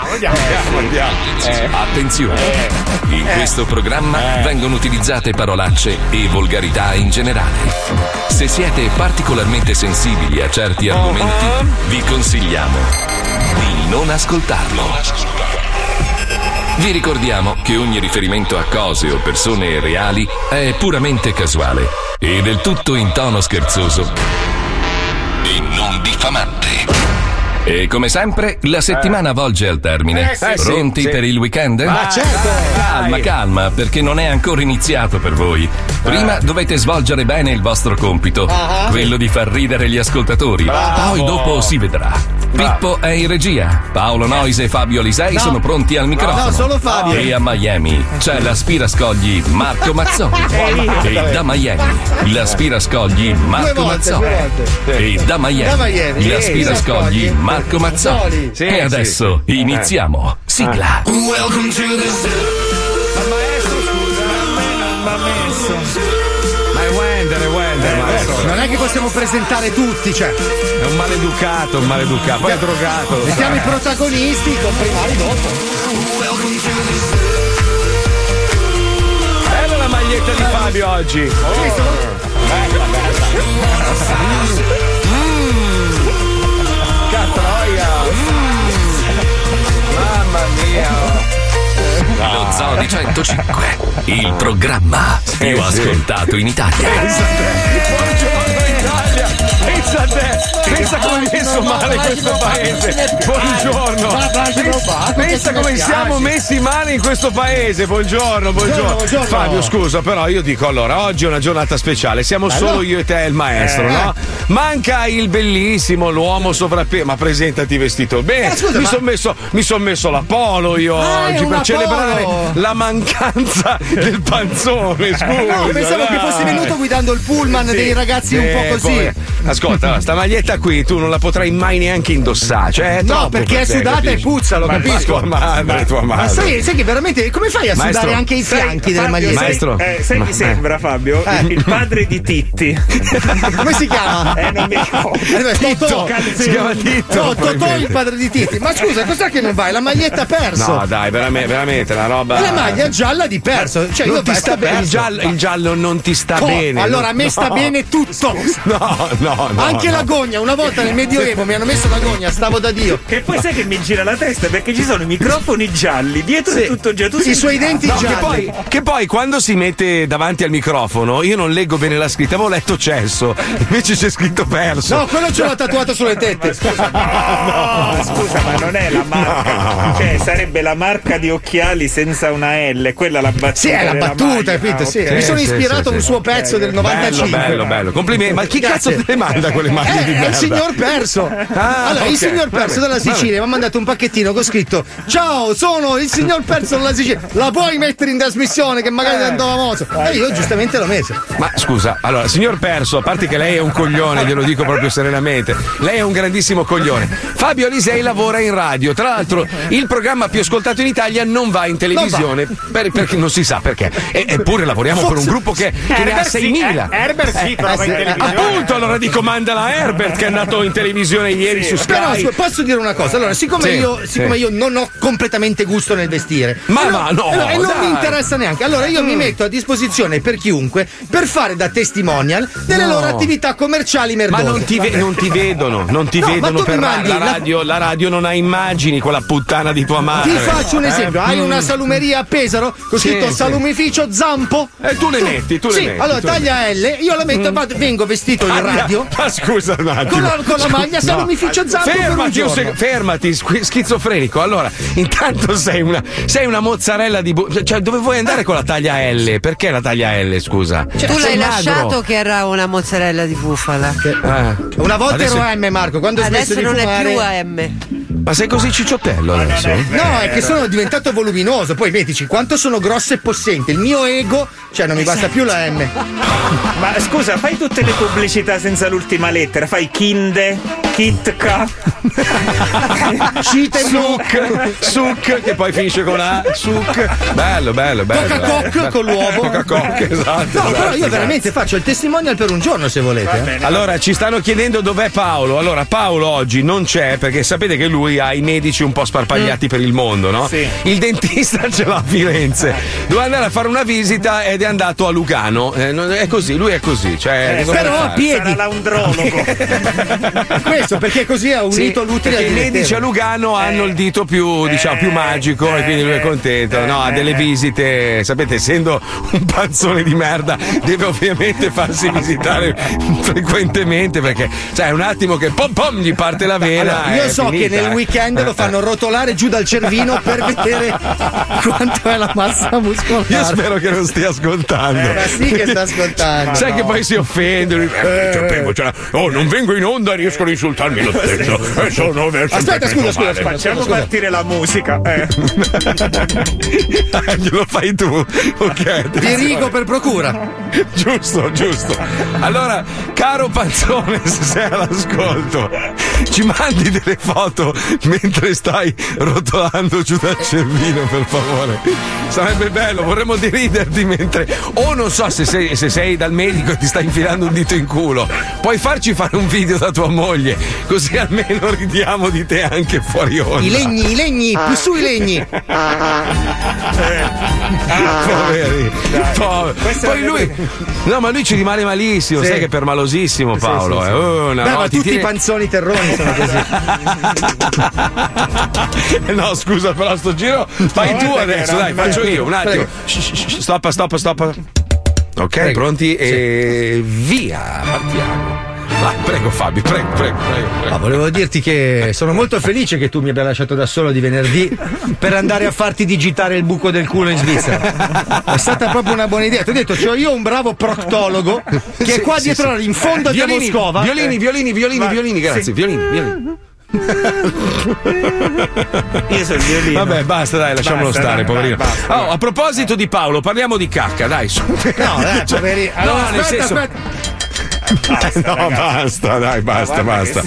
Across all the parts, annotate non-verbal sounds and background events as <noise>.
andiamo, andiamo, andiamo. Eh. Attenzione! In questo programma vengono utilizzate parolacce e volgarità in generale. Se siete particolarmente sensibili a certi argomenti, vi consigliamo di non ascoltarlo. Vi ricordiamo che ogni riferimento a cose o persone reali è puramente casuale e del tutto in tono scherzoso e non diffamante. E come sempre, la settimana volge al termine. Eh, sì, Pronti sì. per il weekend? Ma certo! Calma, calma, perché non è ancora iniziato per voi. Prima dovete svolgere bene il vostro compito, Ah. quello di far ridere gli ascoltatori. Bravo. Poi dopo si vedrà. Pippo è in regia, Paolo Noise e Fabio Lisei No. sono pronti al microfono. No, solo Fabio. E a Miami c'è l'aspirascogli Marco <laughs> Mazzoni. E da Miami l'aspirascogli Marco Due volte, Mazzoni. E da Miami Da Miami. l'aspirascogli Marco Mazzoni. Sì, E adesso sì. iniziamo. Sigla. Welcome to the zoo. Ma maestro, scusa, ha messo. Ma è Wender, è Wender, maestro. Non è che possiamo presentare tutti, cioè. È un maleducato, un maleducato. Poi è drogato. Mettiamo i protagonisti, con primari dopo. Bella la maglietta di Fabio oggi. Bella, bella. Catroia. Mm. Mamma mia. Lo Zoo di 105, il programma più sì. ascoltato in Italia. Buongiorno Italia! Pensa a te! Pensa come è messo male questo paese! Buongiorno! Pensa come siamo messi male in questo paese! Buongiorno, buongiorno! buongiorno. Fabio, scusa, però io dico allora, oggi è una giornata speciale, siamo solo io e te e il maestro, Eh. no? Manca il bellissimo, l'uomo sovrappeso, ma presentati vestito bene! Eh, scusa, mi ma- sono messo, mi son messo la polo io Ah, oggi per celebrare polo. la mancanza del panzone, <laughs> scusa! No, pensavo che dai. fossi venuto guidando il pullman dei ragazzi un po' Eh, così. poi- Ascolta, sta maglietta qui tu non la potrai mai neanche indossare. Cioè, è No, perché per è te, sudata e puzza, lo Ma capisco. Tua madre, tua Ma madre. sai, sai che veramente come fai a Maestro, sudare anche i fianchi delle Fabio, magliette? sai- Maestro. eh, sai Ma- chi sembra Fabio? Eh. Il padre di Titti. <laughs> Come si chiama? Eh, non mi ricordo. Eh, Totò. Si chiama Tito. No, Totò il padre di Titi. Ma scusa, cos'è che non vai? La maglietta ha perso. No, dai, veramente, veramente una roba. la maglia gialla di perso. Cioè, io non ti vesto sta bene. Il giallo, il giallo non ti sta Co- bene. Allora, a me No. sta bene tutto. No, no, no. Anche no. la gogna. Una volta nel Medioevo mi hanno messo la gogna, stavo da Dio. Che poi sai che mi gira la testa perché ci sono i microfoni gialli, dietro è tutto già. Tu I suoi denti No, che gialli. poi, che poi quando si mette davanti al microfono io non leggo bene la scritta, avevo letto cesso, invece c'è scritto perso. No, quello ce l'ho tatuato sulle tette. No, scusa, ma non è la marca. Cioè, sarebbe la marca di occhiali senza una L, quella la battuta. Sì, è la battuta, capito? Ah, Sì. ok. Mi sono ispirato a un suo pezzo del Bello, 95. bello, bello. Complimenti. Ma chi cazzo Grazie. te le manda quelle maglie Eh, di è merda? il signor Perso. Ah, allora, il ok. signor Perso dalla Sicilia mi ha mandato un pacchettino con scritto: Ciao, sono il signor Perso dalla Sicilia. La puoi mettere in trasmissione che magari Eh. andava famoso? E io giustamente l'ho messo. Ma scusa, allora, signor Perso, a parte che lei è un coglione, glielo dico proprio serenamente, lei è un grandissimo coglione. Fabio Alisei lavora in radio, tra l'altro il programma più ascoltato in Italia non va in televisione per- perché non si sa perché. E- eppure lavoriamo con un gruppo che, che ne ha Herbert sì, 6.000. eh, Herbert sì, però va in televisione. Appunto, allora dico mandala a Herbert che è andato in televisione ieri su Però Sky. scusa, posso dire una cosa? Allora, siccome, Sì, io, siccome sì. io non ho completamente gusto nel vestire, Ma allora- va, no, allora, e non. Mm. mi interessa neanche. Allora, io mi metto a disposizione per chiunque per fare da testimonial delle No. loro attività commerciali Ma merdose. non ti, ve- non ti vedono, non ti No, ma vedono tu per ra- la la- radio, la radio non ha immagini, quella puttana di tua madre. Ti faccio un esempio, Eh, hai mm. una salumeria a Pesaro con Sì, scritto sì. salumificio Zampo. E tu le metti, tu le sì, metti, allora tu le taglia L, io la metto, vado- vengo vestito in Taglia- radio. Ma <laughs> scusa un attimo. Con la- con la maglia Scusa, salumificio Zampo per un Fermati, sec- fermati, schizofrenico. Allora, intanto sei una, sei una mozzarella di. bu- cioè, dove vuoi andare con la taglia L? Perché la taglia L, scusa? Cioè, tu l'hai magro. lasciato che era una mozzarella di bufala. Eh. Una volta Adesso- ero M Marco, quando ho smesso Adesso di non è fumare. più AM. Ma sei così cicciottello adesso? No, è che sono diventato voluminoso. Poi vedici quanto sono grosso e possente. Il mio ego, cioè non mi basta più la M. <laughs> Ma scusa, fai tutte le pubblicità senza l'ultima lettera. Fai Kinde, Kitka. Suc, suc, che poi finisce con A, suc. Bello, bello, bello. Coca. Coc con l'uovo. Coca Coc, esatto. No, però esatto, io veramente faccio il testimonial per un giorno se volete. eh. Allora, ci stanno chiedendo dov'è Paolo. Allora, Paolo oggi non c'è perché sapete che lui lui ha i medici un po' sparpagliati per il mondo, no? Sì. Il dentista <laughs> ce l'ha a Firenze. Doveva andare a fare una visita ed è andato a Lugano. Eh, è così, lui è così. Cioè, Eh, però a piedi. Sarà l'aundrologo. <laughs> Questo perché così ha Sì, unito l'utile perché al i medici a. Lugano hanno il dito più, diciamo, più eh, magico e quindi lui è contento. eh, No, ha delle eh. visite, sapete, essendo un panzone di merda, deve ovviamente farsi visitare frequentemente perché, sai, è un attimo che pom pom gli parte la vena. Allora, io so finita, che nel eh. Weekend lo fanno rotolare giù dal cervino per vedere quanto è la massa muscolare. Io spero che non stia ascoltando. Ma sì che sta ascoltando. Sai che poi si offende. lui, eh, sapevo, cioè, oh, non vengo in onda, riescono a insultarmi lo stesso. <laughs> Eh, sono verso Aspetta, scusa, scusa, aspetta. Facciamo scusa. partire la musica. Eh. <laughs> Glielo fai tu, ok? Dirigo per procura. Giusto, giusto. Allora, caro Panzone, se sei all'ascolto, ci mandi delle foto <laughs> mentre stai rotolando giù dal cervino, per favore. Sarebbe bello, vorremmo deriderti mentre. O non so se sei, se sei dal medico e ti sta infilando un dito in culo. Puoi farci fare un video da tua moglie, così almeno ridiamo di te anche fuori onda. I legni, i legni, più su i legni. Poveri. Poveri. Questo Poi è- lui. No, ma lui ci rimane malissimo. Sì. Sai che per malosissimo, Paolo. sì, eh. sì. Oh, no, Beh, ma ti tutti tiene- i panzoni terroni sono così. <laughs> <laughs> No, scusa, però sto giro fai tu adesso, dai, faccio io un attimo. Stoppa, stoppa, stoppa. Ok, Prego. pronti? E via, partiamo. Vai, prego Fabio, prego, prego, prego. prego. Volevo dirti che sono molto felice che tu mi abbia lasciato da solo di venerdì per andare a farti digitare il buco del culo in Svizzera. È stata proprio una buona idea. Ti ho detto, c'ho io un bravo proctologo che è Sì, qua sì, dietro sì. in fondo via Violini, Moscova. Violini, violini, violini, Vai, violini, grazie, violini, violini. Io sono il violino. Vabbè, basta, dai, lasciamolo Basta, stare, dai, poverino. dai, basta. Oh, a proposito di Paolo, parliamo di cacca, dai. su. No, dai, <laughs> Cioè, poverino. no, Allora, nel aspetta, senso- aspetta. <laughs> No, basta, dai, basta, basta.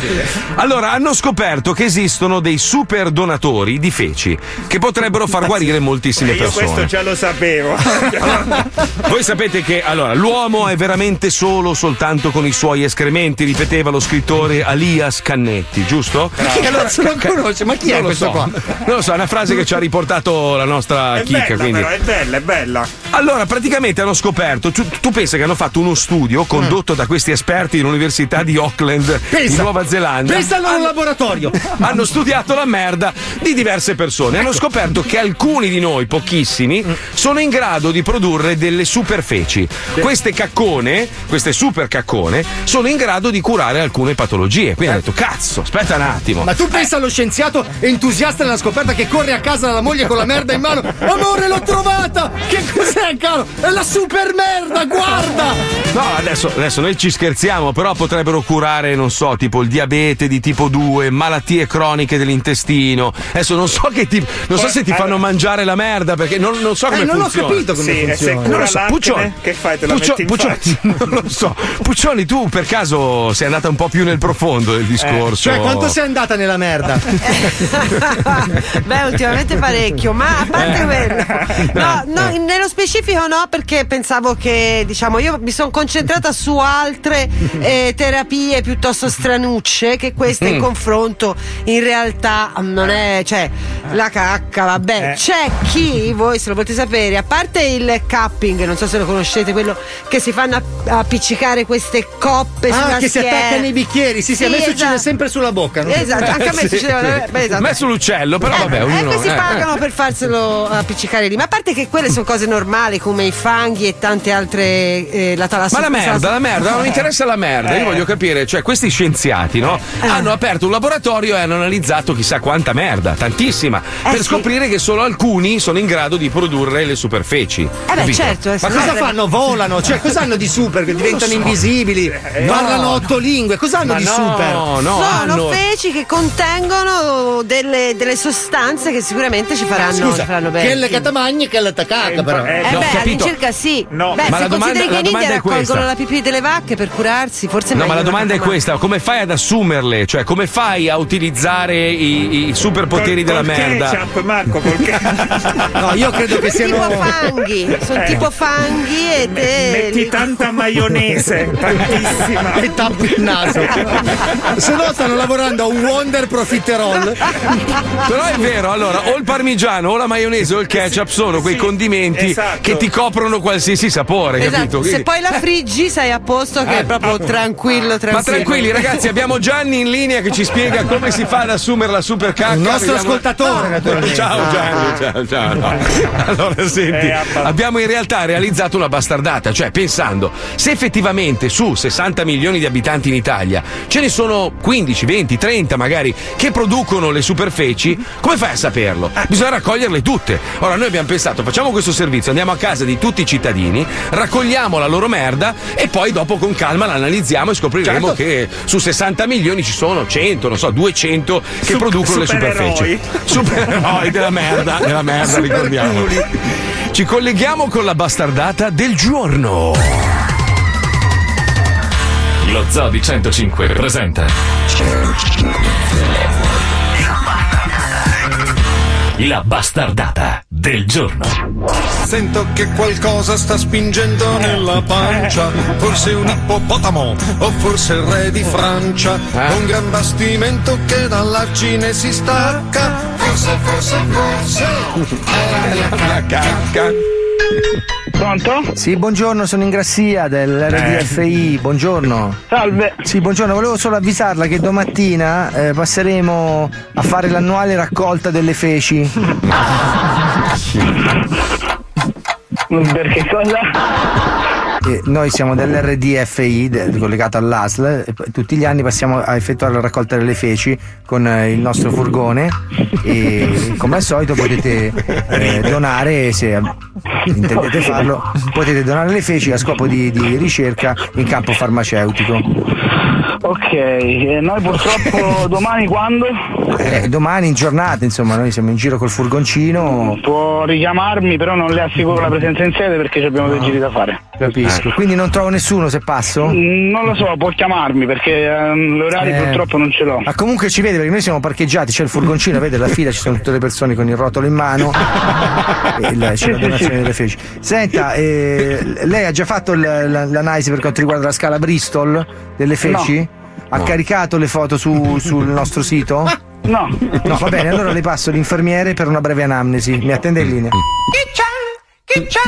Allora, hanno scoperto che esistono dei super donatori di feci che potrebbero far guarire moltissime E io questo persone. già lo sapevo. <laughs> Voi sapete che allora, l'uomo è veramente solo soltanto con i suoi escrementi, ripeteva lo scrittore Alias Cannetti, giusto? Chi cazzo lo conosce? Ma chi è Non questo so, qua? non lo so, è una frase che ci ha riportato la nostra È chicca. bella, Quindi. però, è bella, è bella. Allora, praticamente hanno scoperto, tu, tu pensa che hanno fatto uno studio condotto da questi esperti dell'Università di Auckland in Pensa. Nuova Zelanda. Pensa a un laboratorio. <laughs> hanno studiato la merda di diverse persone. Hanno scoperto che alcuni di noi, pochissimi, sono in grado di produrre delle super feci. Queste caccone, queste super caccone, sono in grado di curare alcune patologie. Quindi hanno detto: cazzo, aspetta un attimo. Ma tu pensa allo scienziato entusiasta della scoperta che corre a casa dalla moglie con la merda in mano? Amore, l'ho trovata! Che cos'è, caro? È la super merda, guarda! No, adesso, adesso noi ci scherziamo, però potrebbero curare, non so, tipo il diabete di tipo 2, malattie croniche dell'intestino. Adesso non so che tipo. Non so se ti fanno mangiare la merda, perché non, non so come Eh, non ho funziona. capito come Sì, se funziona. cura Non lo so, Puccioni. che fai? Te la Puccio- metti in Puccioni- <laughs> non lo so. Puccioni, tu per caso sei andata un po' più nel profondo del discorso. Cioè, quanto sei andata nella merda? <laughs> Beh, ultimamente parecchio, ma a parte quello. <laughs> No, no, nello specifico no, perché pensavo che, diciamo, io mi sono concentrata su altre eh, terapie piuttosto stranucce che queste in confronto in realtà non è, cioè, la cacca, vabbè. Eh. C'è chi, voi se lo volete sapere, a parte il cupping, non so se lo conoscete, quello che si fanno app- appiccicare queste coppe Ah, sulla che si schiena. attaccano ai bicchieri. Sì, sì, a me Sì, succede esatto. sempre sulla bocca. no? Esatto, anche a me Sì. succedeva. beh, esatto. A me sull'uccello, però vabbè, Eh, ognuno. eh, si eh. pagano per farselo appiccicare lì. Ma a parte che quelle sono cose normali come i fanghi e tante altre. eh, la Ma talassemia. la merda, la merda, <laughs> non interessa la merda. Io voglio capire, cioè, questi scienziati, no? Eh. Hanno aperto un laboratorio e hanno analizzato chissà quanta merda, tantissima, Eh, per sì. scoprire che solo alcuni sono in grado di produrre le superfeci. Eh beh, Capito? certo. eh, Ma cosa no- fanno? Volano? Cioè, cosa hanno di super? Che diventano so. invisibili? Parlano otto lingue. Cosa hanno Ma di no, super? no, Sono hanno. feci che contengono delle, delle sostanze che sicuramente ci faranno, Scusa, ci faranno bene. che le catamagni e che tacacca, Eh, però. eh, Eh No, beh, capito. all'incirca sì. No. Beh, Ma se la domanda- consideri la che in domanda India è questa. raccolgono la pipì delle vacche, per per curarsi, forse No, ma la domanda è questa: come fai ad assumerle? Cioè, come fai a utilizzare i, i superpoteri Col- della col merda? ketchup, Marco, col <laughs> ketchup. No, io credo che Tipo siano. fanghi, sono Eh. tipo fanghi e te. Metti tanta maionese, <laughs> tantissima. E tappi il naso. Se no stanno lavorando a un Wonder Profiterol. Però è vero, allora, o il parmigiano, o la maionese, o il ketchup sono quei sì, condimenti esatto. che ti coprono qualsiasi sapore, capito? Esatto, se Quindi- poi la friggi sei a posto che è proprio tranquillo, tranquillo. Ma tranquilli ragazzi, abbiamo Gianni in linea che ci spiega come si fa ad assumere la super cacca. Un nostro Vediamo- ascoltatore, naturalmente. Ciao Gianni, ciao, ciao. no. <laughs> Allora senti, Eh, abbiamo in realtà realizzato una bastardata, cioè pensando, se effettivamente su 60 milioni di abitanti in Italia ce ne sono 15, 20, 30 magari che producono le superfeci, come fai a saperlo? Bisogna raccoglierle tutte. Ora noi abbiamo pensato, facciamo questo servizio, andiamo a casa di tutti i cittadini, raccogliamo la loro merda e poi dopo con calma la analizziamo e scopriremo Certo. che su 60 milioni ci sono 100, non so, 200 che Su- producono le superfeci. Supereroi della merda, della merda, ricordiamo. Ci colleghiamo con la bastardata del giorno. Lo Zoo di 105 presenta La bastardata del giorno. Sento che qualcosa sta spingendo nella pancia, forse un ippopotamo o forse il re di Francia, un gran bastimento che dall'argine si stacca, forse, forse, forse. La <laughs> cacca. Pronto? Sì, buongiorno, sono in grassia dell'RDFI, buongiorno. Salve. Sì, buongiorno, volevo solo avvisarla che domattina eh, passeremo a fare l'annuale raccolta delle feci. <laughs> Per che cosa? E noi siamo dell'RDFI, de- collegato all'ASL, e tutti gli anni passiamo a effettuare la raccolta delle feci con eh, il nostro furgone e come al solito potete eh, donare, se eh, intendete farlo, potete donare le feci a scopo di, di ricerca in campo farmaceutico. Ok, e noi purtroppo <laughs> domani quando? Eh, domani in giornata, insomma, noi siamo in giro col furgoncino. Può richiamarmi, però non le assicuro la presenza in sede perché abbiamo dei giri da fare. Capisco. Quindi non trovo nessuno se passo? Mm, Non lo so, può chiamarmi perché ehm, l'orario Eh. purtroppo non ce l'ho. Ma comunque ci vede perché noi siamo parcheggiati, c'è il furgoncino, vede la fila, ci sono tutte le persone con il rotolo in mano. <laughs> e il- c'è Sì, la donazione sì. delle feci. Senta, eh, lei ha già fatto l- la- l'analisi per quanto riguarda la scala Bristol delle feci? Ha caricato le foto su- sul nostro sito? No. No, va bene, allora le passo l'infermiere per una breve anamnesi. Mi attende in linea. Chi c'è? Chi c'è?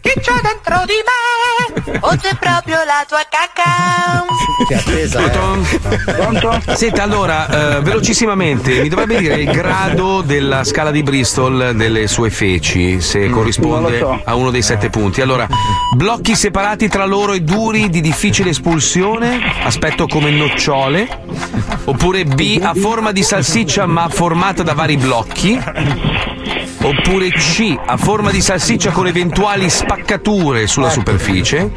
Chi c'è dentro di me? O c'è proprio la tua cacca? Che attesa, eh. Pronto? Senta, allora, eh, velocissimamente, mi dovrebbe dire il grado della scala di Bristol delle sue feci, se corrisponde non lo so. a uno dei sette punti. Allora, blocchi separati tra loro e duri di difficile espulsione, aspetto come nocciole, oppure B, a forma di salsiccia ma formata da vari blocchi. Oppure C, a forma di salsiccia con eventuali spaccature sulla superficie.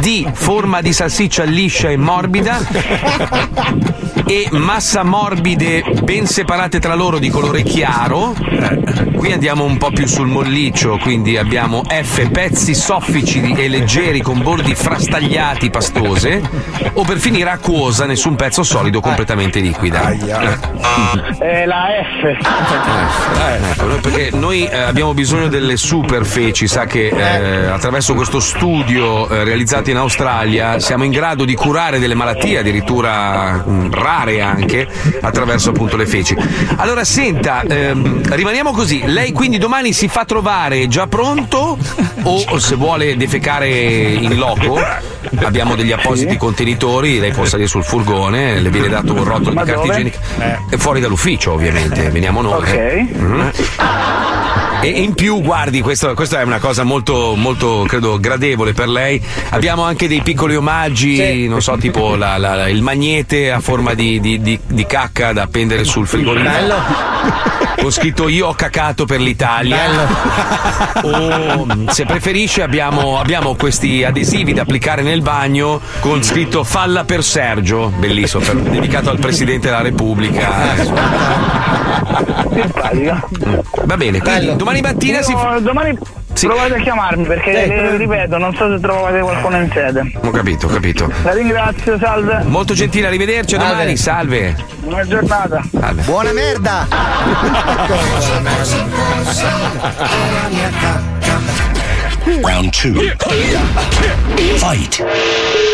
D, forma di salsiccia liscia e morbida. E massa morbide ben separate tra loro di colore chiaro. Qui andiamo un po' più sul molliccio, quindi abbiamo F, pezzi soffici e leggeri con bordi frastagliati pastose. O per finire acquosa, nessun pezzo solido completamente liquida. È la F. Eh, ecco, noi- perché noi eh, abbiamo bisogno delle super feci, sa che eh, attraverso questo studio eh, realizzato in Australia siamo in grado di curare delle malattie addirittura mh, rare anche attraverso appunto le feci. Allora senta, ehm, rimaniamo così, lei quindi domani si fa trovare già pronto o se vuole defecare in loco? Abbiamo degli appositi contenitori, lei può salire sul furgone, le viene dato un rotolo Ma di carta igienica. E fuori dall'ufficio, ovviamente, veniamo noi. Ok. Mm. E in più, guardi, questo- questa è una cosa molto, molto, credo, gradevole per lei. Abbiamo anche dei piccoli omaggi, non so, tipo la- la- il magnete a forma di, di- di- di cacca da appendere sul frigorifero. Bello. Con scritto io ho cacato per l'Italia. O se preferisce abbiamo, abbiamo questi adesivi da applicare nel bagno con scritto falla per Sergio, bellissimo, per- dedicato al Presidente della Repubblica. Va bene, quindi domani mattina si fa. Io domani Provate a chiamarmi perché, eh, ripeto, non so se trovate qualcuno in sede. Ho capito, ho capito. La ringrazio, salve. Molto gentile, arrivederci, a domani, salve. Buona giornata. Salve. Buona merda! <laughs> Round two. Fight.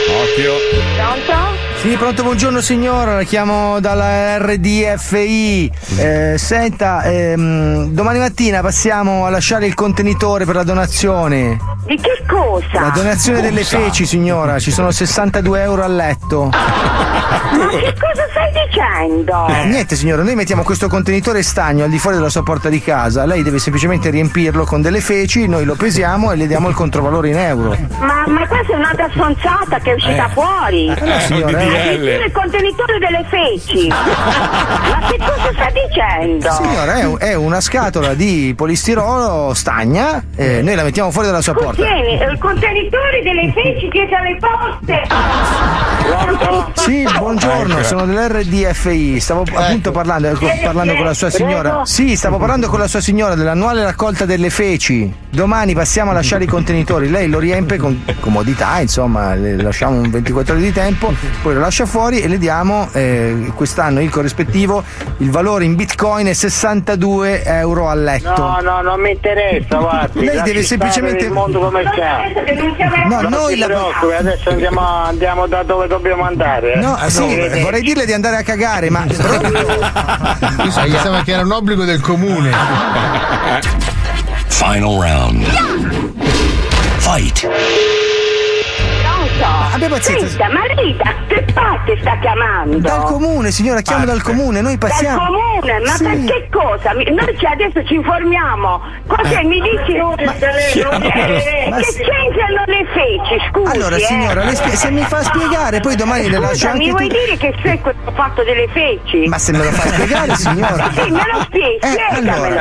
Occhio. Pronto? Sì, pronto, buongiorno signora, la chiamo dalla RDFI. Eh, senta, ehm, domani mattina passiamo a lasciare il contenitore per la donazione. Di che cosa? La donazione delle feci, signora, ci sono 62 euro a letto. Ma che cosa stai dicendo? Eh, niente signora, noi mettiamo questo contenitore stagno al di fuori della sua porta di casa, lei deve semplicemente riempirlo con delle feci, noi lo pesiamo e le diamo il controvalore in euro. Ma, ma questa è un'altra stronzata che è uscita Eh. fuori. Eh, no, signora, il contenitore delle feci. <laughs> ma che cosa sta dicendo? Signora, è, è una scatola di polistirolo stagna, eh, noi la mettiamo fuori dalla sua porta. Tieni, il contenitore delle feci chiese alle poste. Sì, buongiorno, sono dell'RDFI. Stavo appunto parlando, ecco, parlando con la sua signora. Sì, stavo parlando con la sua signora dell'annuale raccolta delle feci. Domani passiamo a lasciare i contenitori. Lei lo riempie con comodità, insomma, le lasciamo un 24 ore di tempo, poi lo lascia fuori e le diamo eh, quest'anno il corrispettivo. Il valore in bitcoin è 62 euro a letto. No, no, non mi interessa, <laughs> guardi. Lei deve semplicemente- Il mondo come c'è. No, non noi la- preoccupi, adesso andiamo, andiamo da dove dobbiamo andare. eh. No, sì, vorrei dirle di andare a cagare, ma Io so- pensavo che era un obbligo del comune. Final round. Fight. Abbia pazienza. Senta, ma da che parte sta chiamando? Dal comune, signora, chiamo dal comune, noi passiamo. Dal comune, ma Sì. per che cosa? Noi ci- adesso ci informiamo. Cos'è? Eh. Mi dici. Eh, Ma che sì. c'entrano le feci? Scusi. Allora, eh. signora, spie- se mi fa spiegare, poi domani le lascio Scusa, anche mi vuoi tu- dire che sei questo fatto delle feci? Ma se me lo fa spiegare, <laughs> signora. Sì, me lo spieghi, Eh, spiegamelo.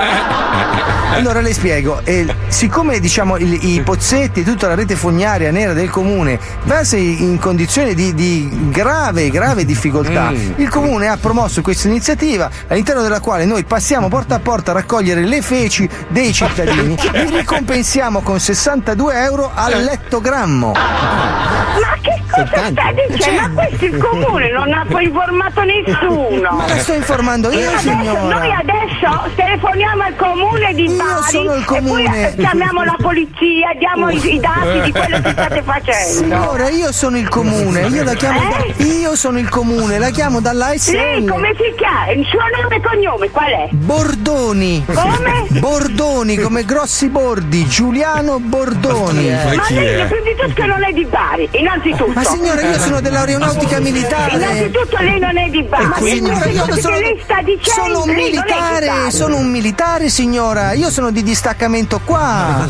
Allora le spiego, eh, siccome diciamo il- i pozzetti e tutta la rete fognaria nera del comune versa in condizioni di, di grave, grave difficoltà, Mm. il comune ha promosso questa iniziativa all'interno della quale noi passiamo porta a porta a raccogliere le feci dei cittadini, <laughs> li ricompensiamo con 62 euro al lettogrammo. Ma che cosa stai dicendo? Ma questo il comune non ha poi informato nessuno. Ma la sto informando io, Adesso- signora. Noi adesso telefoniamo al comune di Bari sono il e comune. poi chiamiamo la polizia, diamo i, i dati di quello che state facendo. Signora, io sono il comune, io la chiamo Eh? io sono il comune, la chiamo dalla ASL. Lei come si chiama? Il suo nome e cognome qual è? Bordoni. Come? Bordoni, come grossi bordi, Giuliano Bordoni. Ma lei prima di tutto non è di Bari, innanzitutto. Ma signora, io sono dell'aeronautica militare. Innanzitutto lei non è di Bari. Ma Signora, io sono, lei sta dicendo? sono un lei non è di militare, sono un militare, signora. Io sono di distaccamento qua.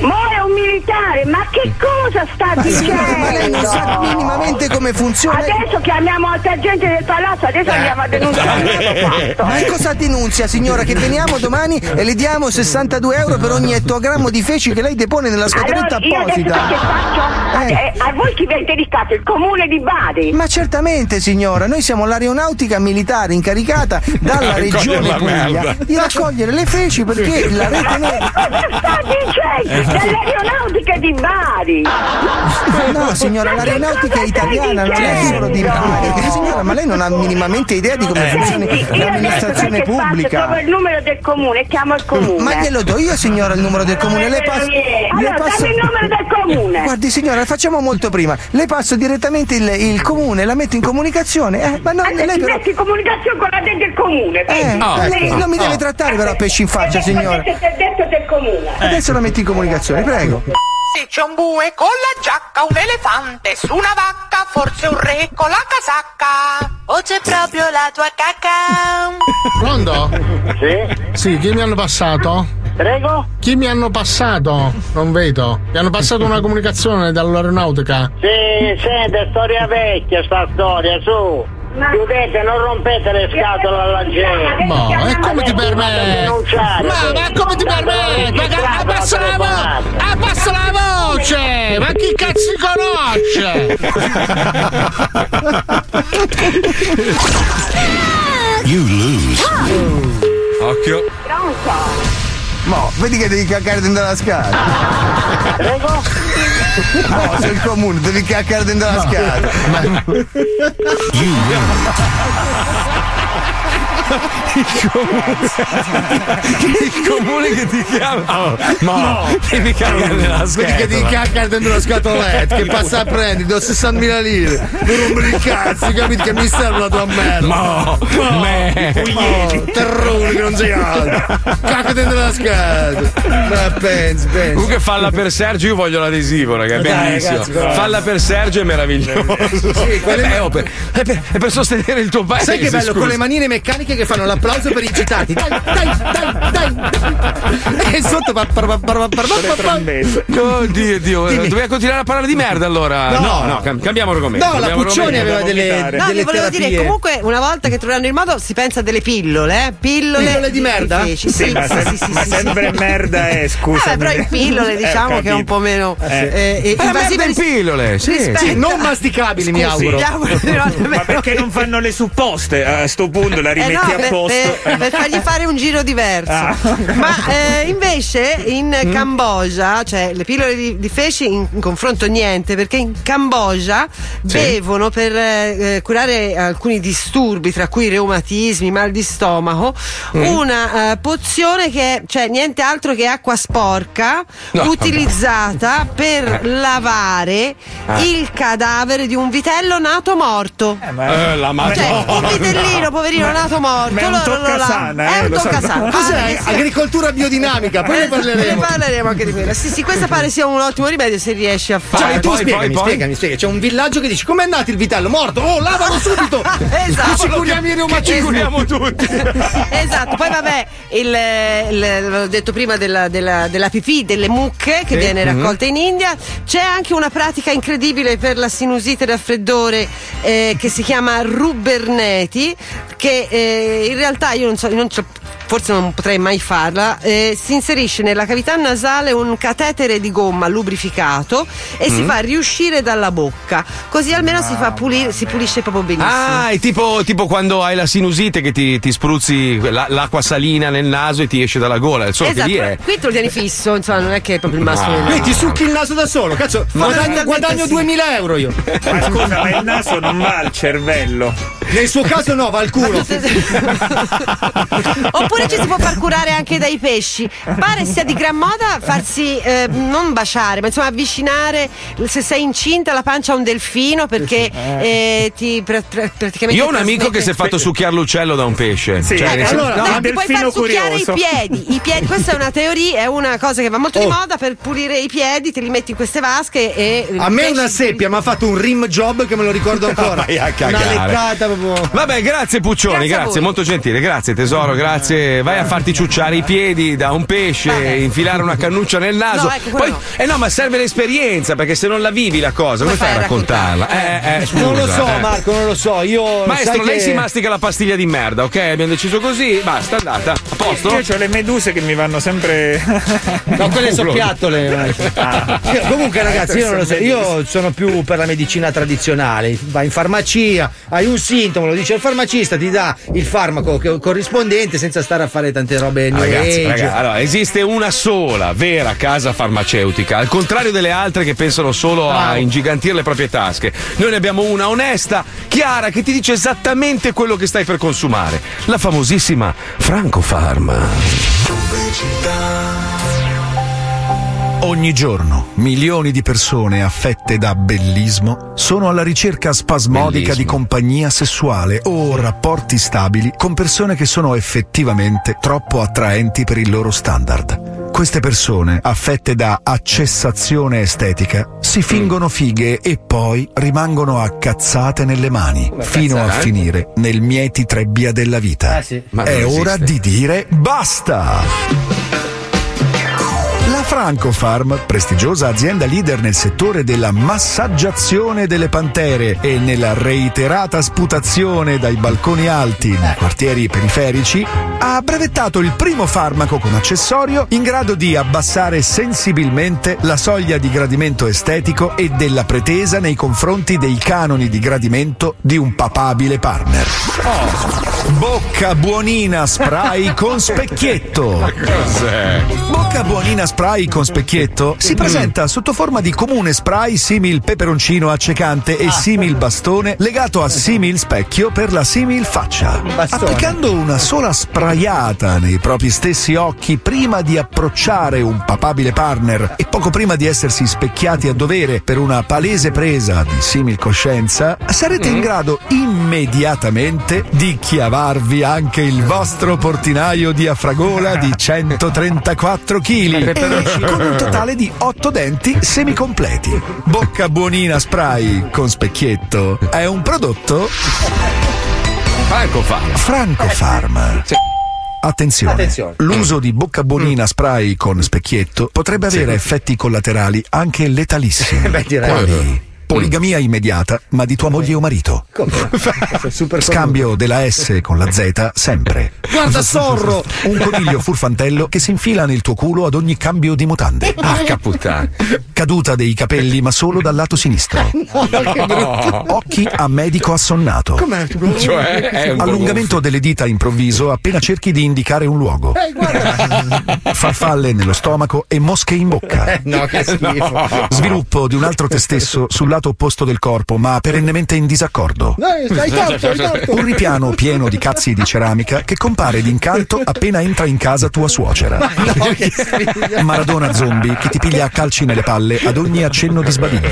Mo è un militare, ma che cosa sta Ma dicendo? signora, ma lei non sa minimamente come funziona. Adesso chiamiamo altra gente del palazzo, adesso andiamo a denunciare. Ma cosa denunzia, signora? Che veniamo domani e le diamo 62 euro per ogni ettogrammo di feci che lei depone nella scatoletta Allora, io adesso apposita. che faccio? Eh. Eh, a voi chi vi è interessato? Il comune di Bari? Ma certamente signora, noi siamo l'aeronautica militare incaricata dalla <laughs> regione Puglia di raccogliere le feci perché la rete nera. <laughs> Cosa sta dicendo? Dell'aeronautica di Bari! No signora, Ma l'aeronautica italiana, non è solo di dicendo? Signora, ma lei non ha minimamente idea di come funziona io adesso l'amministrazione pubblica. Trovo il numero del comune, chiamo il comune. Ma glielo do io signora il numero del comune, le passo. Allora, passo- il numero del comune. Guardi signora, facciamo molto prima. Le passo direttamente il, il comune, la metto in comunicazione. Eh, ma no, Allora, lei però. metti in comunicazione con la gente del comune, Eh, vedi? eh, Vedi? non mi deve trattare però a pesci in faccia, signora. Ti ho detto del comune. Adesso la metto in comunicazione, prego. Se c'è un bue con la giacca, un elefante su una vacca, forse un re con la casacca. O c'è proprio la tua cacca? Pronto? Sì? Sì, chi mi hanno passato? Prego? Chi mi hanno passato? Non vedo. Mi hanno passato una comunicazione dall'aeronautica. Sì, sente, storia vecchia sta storia, su. Chiudete, non rompete le scatole alla gente. Ma e come ti permetti? Ma, ma come ti permetti? Ma abbassa la telefonata. Abbassa la voce! Ma chi cazzo conosce? <laughs> You lose. Occhio. Pronto? Mo, vedi che devi caccare dentro la scatola. Prego? No, sei il comune, devi caccare dentro la scatola. Il comune, <laughs> il comune che ti chiama. Oh, ma devi cagare nella Vedi che ti scatola. cacca dentro la scatoletta, che passa a prendere, do 60.000 lire. Non rompere il cazzo, capito che mi serve la tua merda. No, me. Oh, terrore che non sei altro. Cacca dentro la scatola. Ma pensi, pensi. Comunque falla per Sergio, io voglio l'adesivo, raga, è Dai, bellissimo. ragazzi, falla per Sergio è meraviglioso. Sì, Eh beh, oh, per, è, per, è per sostenere il tuo paese. Sai che bello scusa. con le manine meccaniche che fanno l'applauso per i citati. Dai, dai, dai, dai. E sotto va par, Oh Dio, Dio. Dobbiamo continuare a parlare di merda allora. No, no, no cambiamo argomento. No, cambiamo la Puccioni aveva delle, No, vi volevo terapie. dire, comunque una volta che troveranno il modo si pensa a delle pillole, eh? Pillole, pillole di merda? Sì, sì, ma, sì, sì, ma sì, sempre sì. merda è, scusa. Eh, però in pillole <laughs> eh, diciamo eh, che è un po' meno eh. eh, invasive in pillole, sì, rispetto... sì, non masticabili, Scusi. mi auguro. <laughs> ma perché non fanno le supposte? A sto punto la eh, rimettiamo rimetti no, a per, posto. per- per fargli fare un giro diverso. Ah. Ma eh, invece in Mm. Cambogia, cioè le pillole di, di feci in, in confronto niente, perché in Cambogia Sì. bevono per eh, eh, curare alcuni disturbi, tra cui reumatismi, mal di stomaco, Mm. una eh, pozione che è cioè, niente altro che acqua sporca No, utilizzata per lavare Ah. il cadavere di un vitello nato morto. Eh, la Cioè, un vitellino, <laughs> poverino, nato morto. Ma è un toccasana, la- eh, È un toccasana. Cos'è? Pare che sia- Agricoltura biodinamica, poi ne Ne parleremo. parleremo anche di quella. Sì, sì, questa pare sia un ottimo rimedio se riesci a fare. Cioè, tu spiegami, spiegami, spiegami. C'è un villaggio che dice: Com'è nato il vitello? Morto! Oh, lavalo <laughs> subito! esatto. Ci curiamo i reumatismi. Ci curiamo tutti. esatto, poi vabbè, il, il- l'ho detto prima della, della, della pipì delle mucche che Sì. viene Mhm. raccolta in India. C'è anche una pratica incredibile per la sinusite e raffreddore eh, che si chiama ruberneti, che eh, in realtà io non so, non forse non potrei mai farla. eh, si inserisce nella cavità nasale un catetere di gomma lubrificato e si Mm. fa riuscire dalla bocca, così almeno si fa pulire, si pulisce proprio benissimo. Ah, è tipo, tipo quando hai la sinusite che ti, ti spruzzi la- l'acqua salina nel naso e ti esce dalla gola. Solo esatto, è. qui te lo tieni fisso, insomma, non è che è proprio il massimo. Qui ti succhi il naso da solo, cazzo, guadagno, Fondamentalmente guadagno sì. 2000 euro io. Ma scusa, ma il naso non va al cervello. Nel suo caso no, va al culo. <laughs> Oppure ci si può far curare anche dai pesci. Pare sia di gran moda farsi eh, non baciare, ma insomma avvicinare se sei incinta la pancia a un delfino perché eh, ti pra- pra- praticamente. Io ho un amico che si è fatto succhiare l'ucello da un pesce. Sì, Cioè, eh, allora, No, ti puoi far succhiare curioso. i piedi. I piedi. Questa è una teoria, è una cosa che va molto di Oh. moda per pulire i piedi, te li metti in queste vasche e. A me una seppia mi ha fatto un rim job che me lo ricordo <laughs> ancora. Vai a una leccata proprio. Vabbè, grazie Puccioni, Grazie grazie, molto gentile, grazie tesoro, grazie. Vai a farti ciucciare i piedi da un pesce, infilare una cannuccia nel naso. No, ecco, Poi, no. eh no, ma serve l'esperienza, perché se non la vivi la cosa, come, fai a raccontarla? Eh, eh, scusa, non lo so, eh. Marco, non lo so. Io. Maestro, sai lei che- si mastica la pastiglia di merda, ok? Abbiamo deciso così, basta, è andata. A posto? Io ho le meduse che mi vanno sempre. <laughs> No, quelle sono piattole. Ah. Io- comunque, ragazzi, io non lo so. Io sono più per la medicina tradizionale. Vai in farmacia, hai un sintomo, lo dice il farmacista, ti dà il farmaco che- corrispondente senza stare a fare tante robe new Ragazzi, age. ragazzi, allora, esiste una sola vera casa farmaceutica, al contrario delle altre che pensano solo a Bravo. ingigantire le proprie tasche. Noi ne abbiamo una onesta, chiara, che ti dice esattamente quello che stai per consumare. La famosissima Franco Pharma. Ogni giorno milioni di persone affette da bellismo sono alla ricerca spasmodica di compagnia sessuale o rapporti stabili con persone che sono effettivamente troppo attraenti per il loro standard. Queste persone, affette da accessazione estetica, si fingono fighe e poi rimangono accazzate nelle mani, Ma fino a cazzate? finire nel mieti trebbia della vita. Ah, sì. È ora di dire basta! Francofarm, prestigiosa azienda leader nel settore della massaggiazione delle pantere e nella reiterata sputazione dai balconi alti nei quartieri periferici, ha brevettato il primo farmaco con accessorio in grado di abbassare sensibilmente la soglia di gradimento estetico e della pretesa nei confronti dei canoni di gradimento di un papabile partner. Bocca buonina spray con specchietto. <laughs> Cos'è? Bocca buonina spray con specchietto si presenta sotto forma di comune spray simil peperoncino accecante e simil bastone legato a simil specchio per la simil faccia. Applicando una sola sprayata nei propri stessi occhi prima di approcciare un papabile partner e poco prima di essersi specchiati a dovere per una palese presa di simil coscienza, sarete in grado immediatamente di chiavarvi anche il vostro portinaio di affragola di <laughs> 134 kg con un <laughs> totale di 8 denti semicompleti. Bocca buonina spray con specchietto è un prodotto Franco fa. Franco Farm. Attenzione. Attenzione. l'uso di bocca bonina spray con specchietto potrebbe avere effetti collaterali anche letalissimi. <laughs> Beh, direi. Quali? Poligamia immediata, ma di tua moglie o marito. <laughs> Scambio della S con la Z sempre. Guarda <laughs> Zorro! Un coniglio furfantello che si infila nel tuo culo ad ogni cambio di mutande. <laughs> Ah, puttana. Caduta dei capelli, ma solo dal lato sinistro. Occhi a medico assonnato. Com'è? Cioè, è un Allungamento delle dita improvviso appena cerchi di indicare un luogo. Eh. Farfalle nello stomaco e mosche in bocca. Eh, no, che schifo. Sviluppo di un altro te stesso sul lato opposto del corpo, ma perennemente in disaccordo. No, hai torto, hai torto. Un ripiano pieno di cazzi di ceramica che compare d'incanto appena entra in casa tua suocera. No, <laughs> che sfiga. Maradona zombie che ti piglia a calci nelle palle ad ogni accenno di sbadiglio.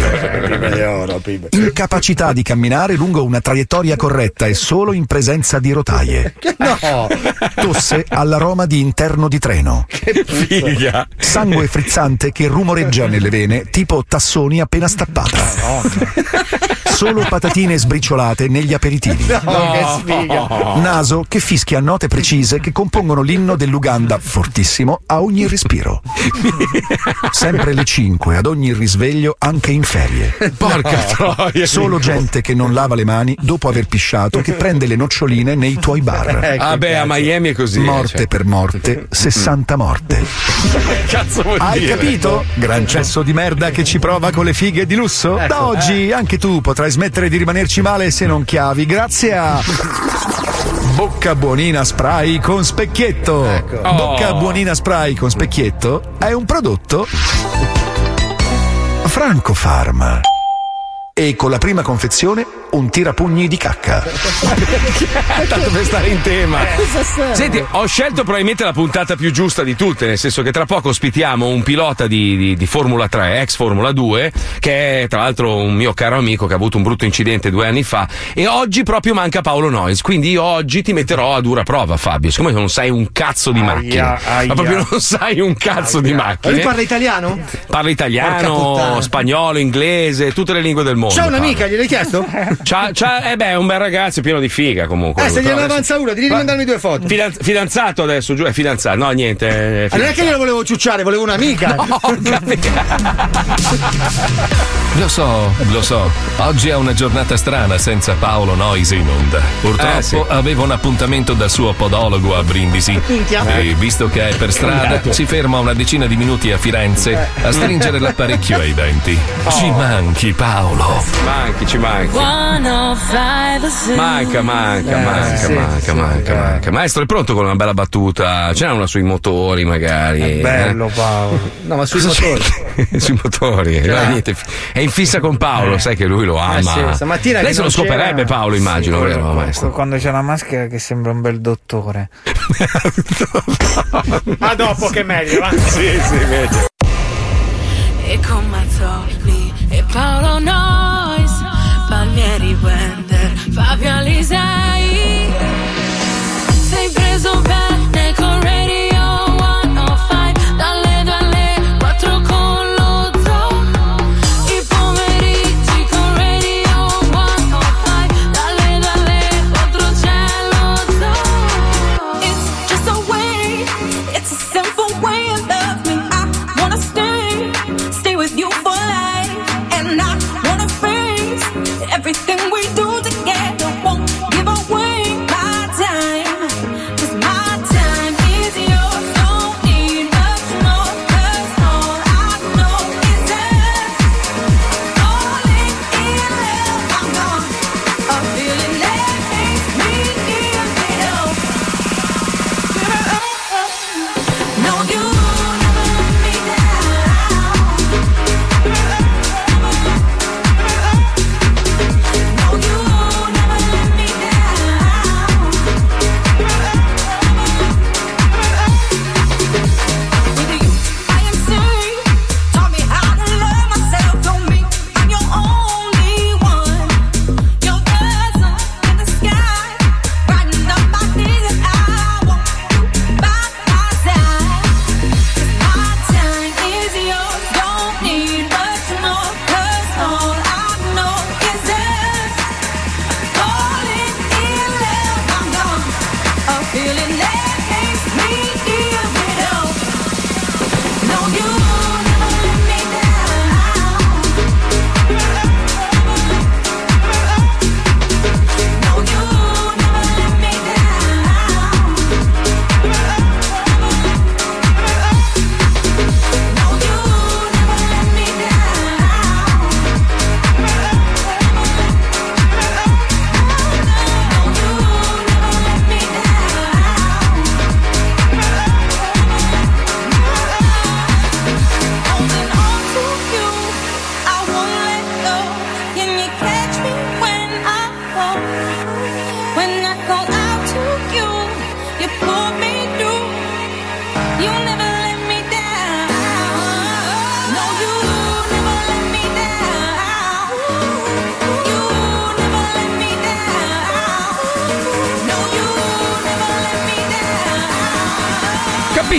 Incapacità di camminare lungo una traiettoria corretta e solo in presenza di rotaie. No. Tosse all'aroma di interno di treno. Figa. Sangue frizzante che rumoreggia nelle vene, tipo tassoni appena stappata. <laughs> Solo patatine sbriciolate negli aperitivi. No, che sfiga. Naso che fischia note precise che compongono l'inno dell'Uganda fortissimo a ogni respiro. Sempre le 5 ad ogni risveglio, anche in ferie. Porca troia. Solo gente che non lava le mani dopo aver pisciato che prende le noccioline nei tuoi bar. Ah, beh, a Miami è così. eh, Morte cioè. per morte, 60 morte. Cazzo vuol Hai dire? capito? Gran cesso di merda che ci prova con le fighe di lusso? Ecco, Da oggi anche tu potrai smettere di rimanerci male se non chiavi, grazie a. Bocca buonina spray con specchietto. Ecco. Bocca Oh. buonina spray con specchietto è un prodotto Franco Farm. E con la prima confezione un tirapugni di cacca. <laughs> Tanto per stare in tema. Serve? Senti, ho scelto probabilmente la puntata più giusta di tutte, nel senso che tra poco ospitiamo un pilota di, di- di Formula 3, ex Formula 2, che è tra l'altro un mio caro amico che ha avuto un brutto incidente due anni fa. E oggi proprio manca Paolo Noyes. Quindi io oggi ti metterò a dura prova, Fabio. Siccome non sai un cazzo di macchine, aia. ma proprio non sai un cazzo di Ma macchine. lui parla italiano? Parla italiano, spagnolo, inglese, tutte le lingue del mondo. C'è un'amica, gliel'hai chiesto? <laughs> C'ha, c'ha- eh beh, è un bel ragazzo pieno di figa comunque. Eh, se gliene avanza una, devi mandarmi due foto. Fidan- fidanzato adesso, giù è fidanzato. No, niente. è Ah, non è che glielo volevo ciucciare, volevo un'amica. <laughs> <laughs> Lo so, lo so. Oggi è una giornata strana senza Paolo Noisi in onda. Purtroppo Eh, sì. aveva un appuntamento dal suo podologo a Brindisi. E visto che è per strada, si ferma una decina di minuti a Firenze a stringere l'apparecchio ai denti. Ci manchi, Paolo. Manchi, ci manchi. Manca, manca, Eh, manca, manca, sì, manca, eh. manca. Maestro, è pronto con una bella battuta? Ce n'è una sui motori, magari. eh? Bello Paolo. No, ma sui motori. <laughs> sui motori. No, niente, è in fissa con Paolo, sai che lui lo ama. Eh, sì, stamattina Lei se lo scoperebbe, Paolo, immagino, Sì, vero, quello- maestro? Quando c'è la maschera che sembra un bel dottore. <laughs> Ma dopo che meglio, va. sì, sì, meglio. E con Mazzoli e Paolo Nois, Palmieri Wender, Fabio Alisei. Sei preso bene con Radio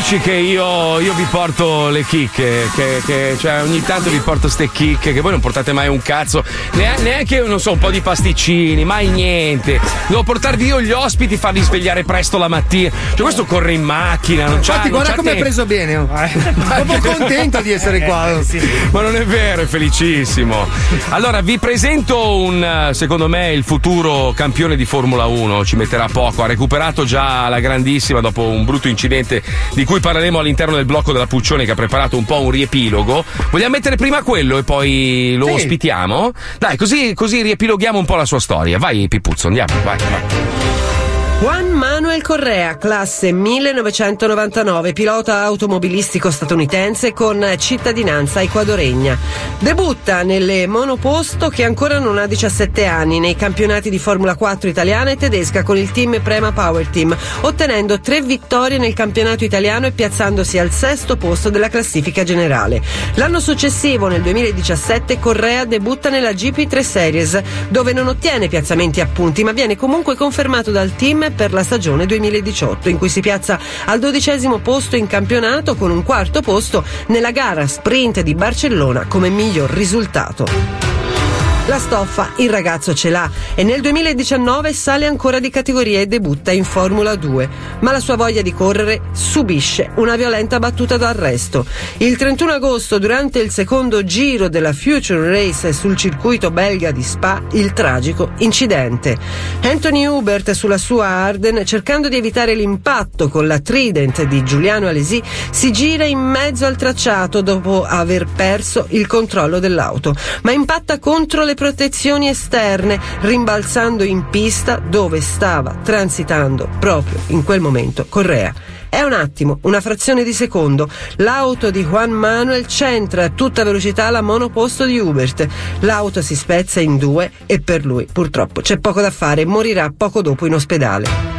capisci che io, io vi porto le chicche, che, che- cioè ogni tanto vi porto ste chicche, che voi non portate mai un cazzo, Nea- neanche, non so, un po' di pasticcini, mai niente. Devo portarvi io gli ospiti, farli svegliare presto la mattina. Cioè questo corre in macchina, non c'ha Infatti, guarda come hai preso bene. oh. Proprio <laughs> contento di essere <laughs> qua. Ma non è vero, è felicissimo. Allora, vi presento un, eh, secondo me, il futuro campione di Formula 1. Ci metterà poco. Ha recuperato già la grandissima dopo un brutto incidente di cui parleremo all'interno del blocco della Puccione che ha preparato un po' un riepilogo. Vogliamo mettere prima quello e poi lo Sì. ospitiamo? Dai, così, così riepiloghiamo un po' la sua storia. Vai, Pipuzzo, andiamo, vai. vai. Juan Manuel Correa, classe 1999, pilota automobilistico statunitense con cittadinanza ecuadoregna. Debutta nelle monoposto che ancora non ha 17 anni nei campionati di Formula 4 italiana e tedesca con il team Prema Power Team, ottenendo tre vittorie nel campionato italiano e piazzandosi al sesto posto della classifica generale. L'anno successivo, nel 2017, Correa debutta nella GP3 Series, dove non ottiene piazzamenti a punti, ma viene comunque confermato dal team per la stagione 2018, in cui si piazza al dodicesimo posto in campionato con un quarto posto nella gara sprint di Barcellona come miglior risultato. La stoffa il ragazzo ce l'ha e nel 2019 sale ancora di categoria e debutta in Formula 2, ma la sua voglia di correre subisce una violenta battuta d'arresto. Il 31 agosto, durante il secondo giro della Future Race sul circuito belga di Spa, il tragico incidente. Anthony Hubert sulla sua Arden, cercando di evitare l'impatto con la Trident di Giuliano Alesi, si gira in mezzo al tracciato dopo aver perso il controllo dell'auto, ma impatta contro le protezioni esterne, rimbalzando in pista dove stava transitando proprio in quel momento Correa. È un attimo, una frazione di secondo. L'auto di Juan Manuel centra a tutta velocità la monoposto di Hubert. L'auto si spezza in due e per lui, purtroppo, c'è poco da fare e morirà poco dopo in ospedale.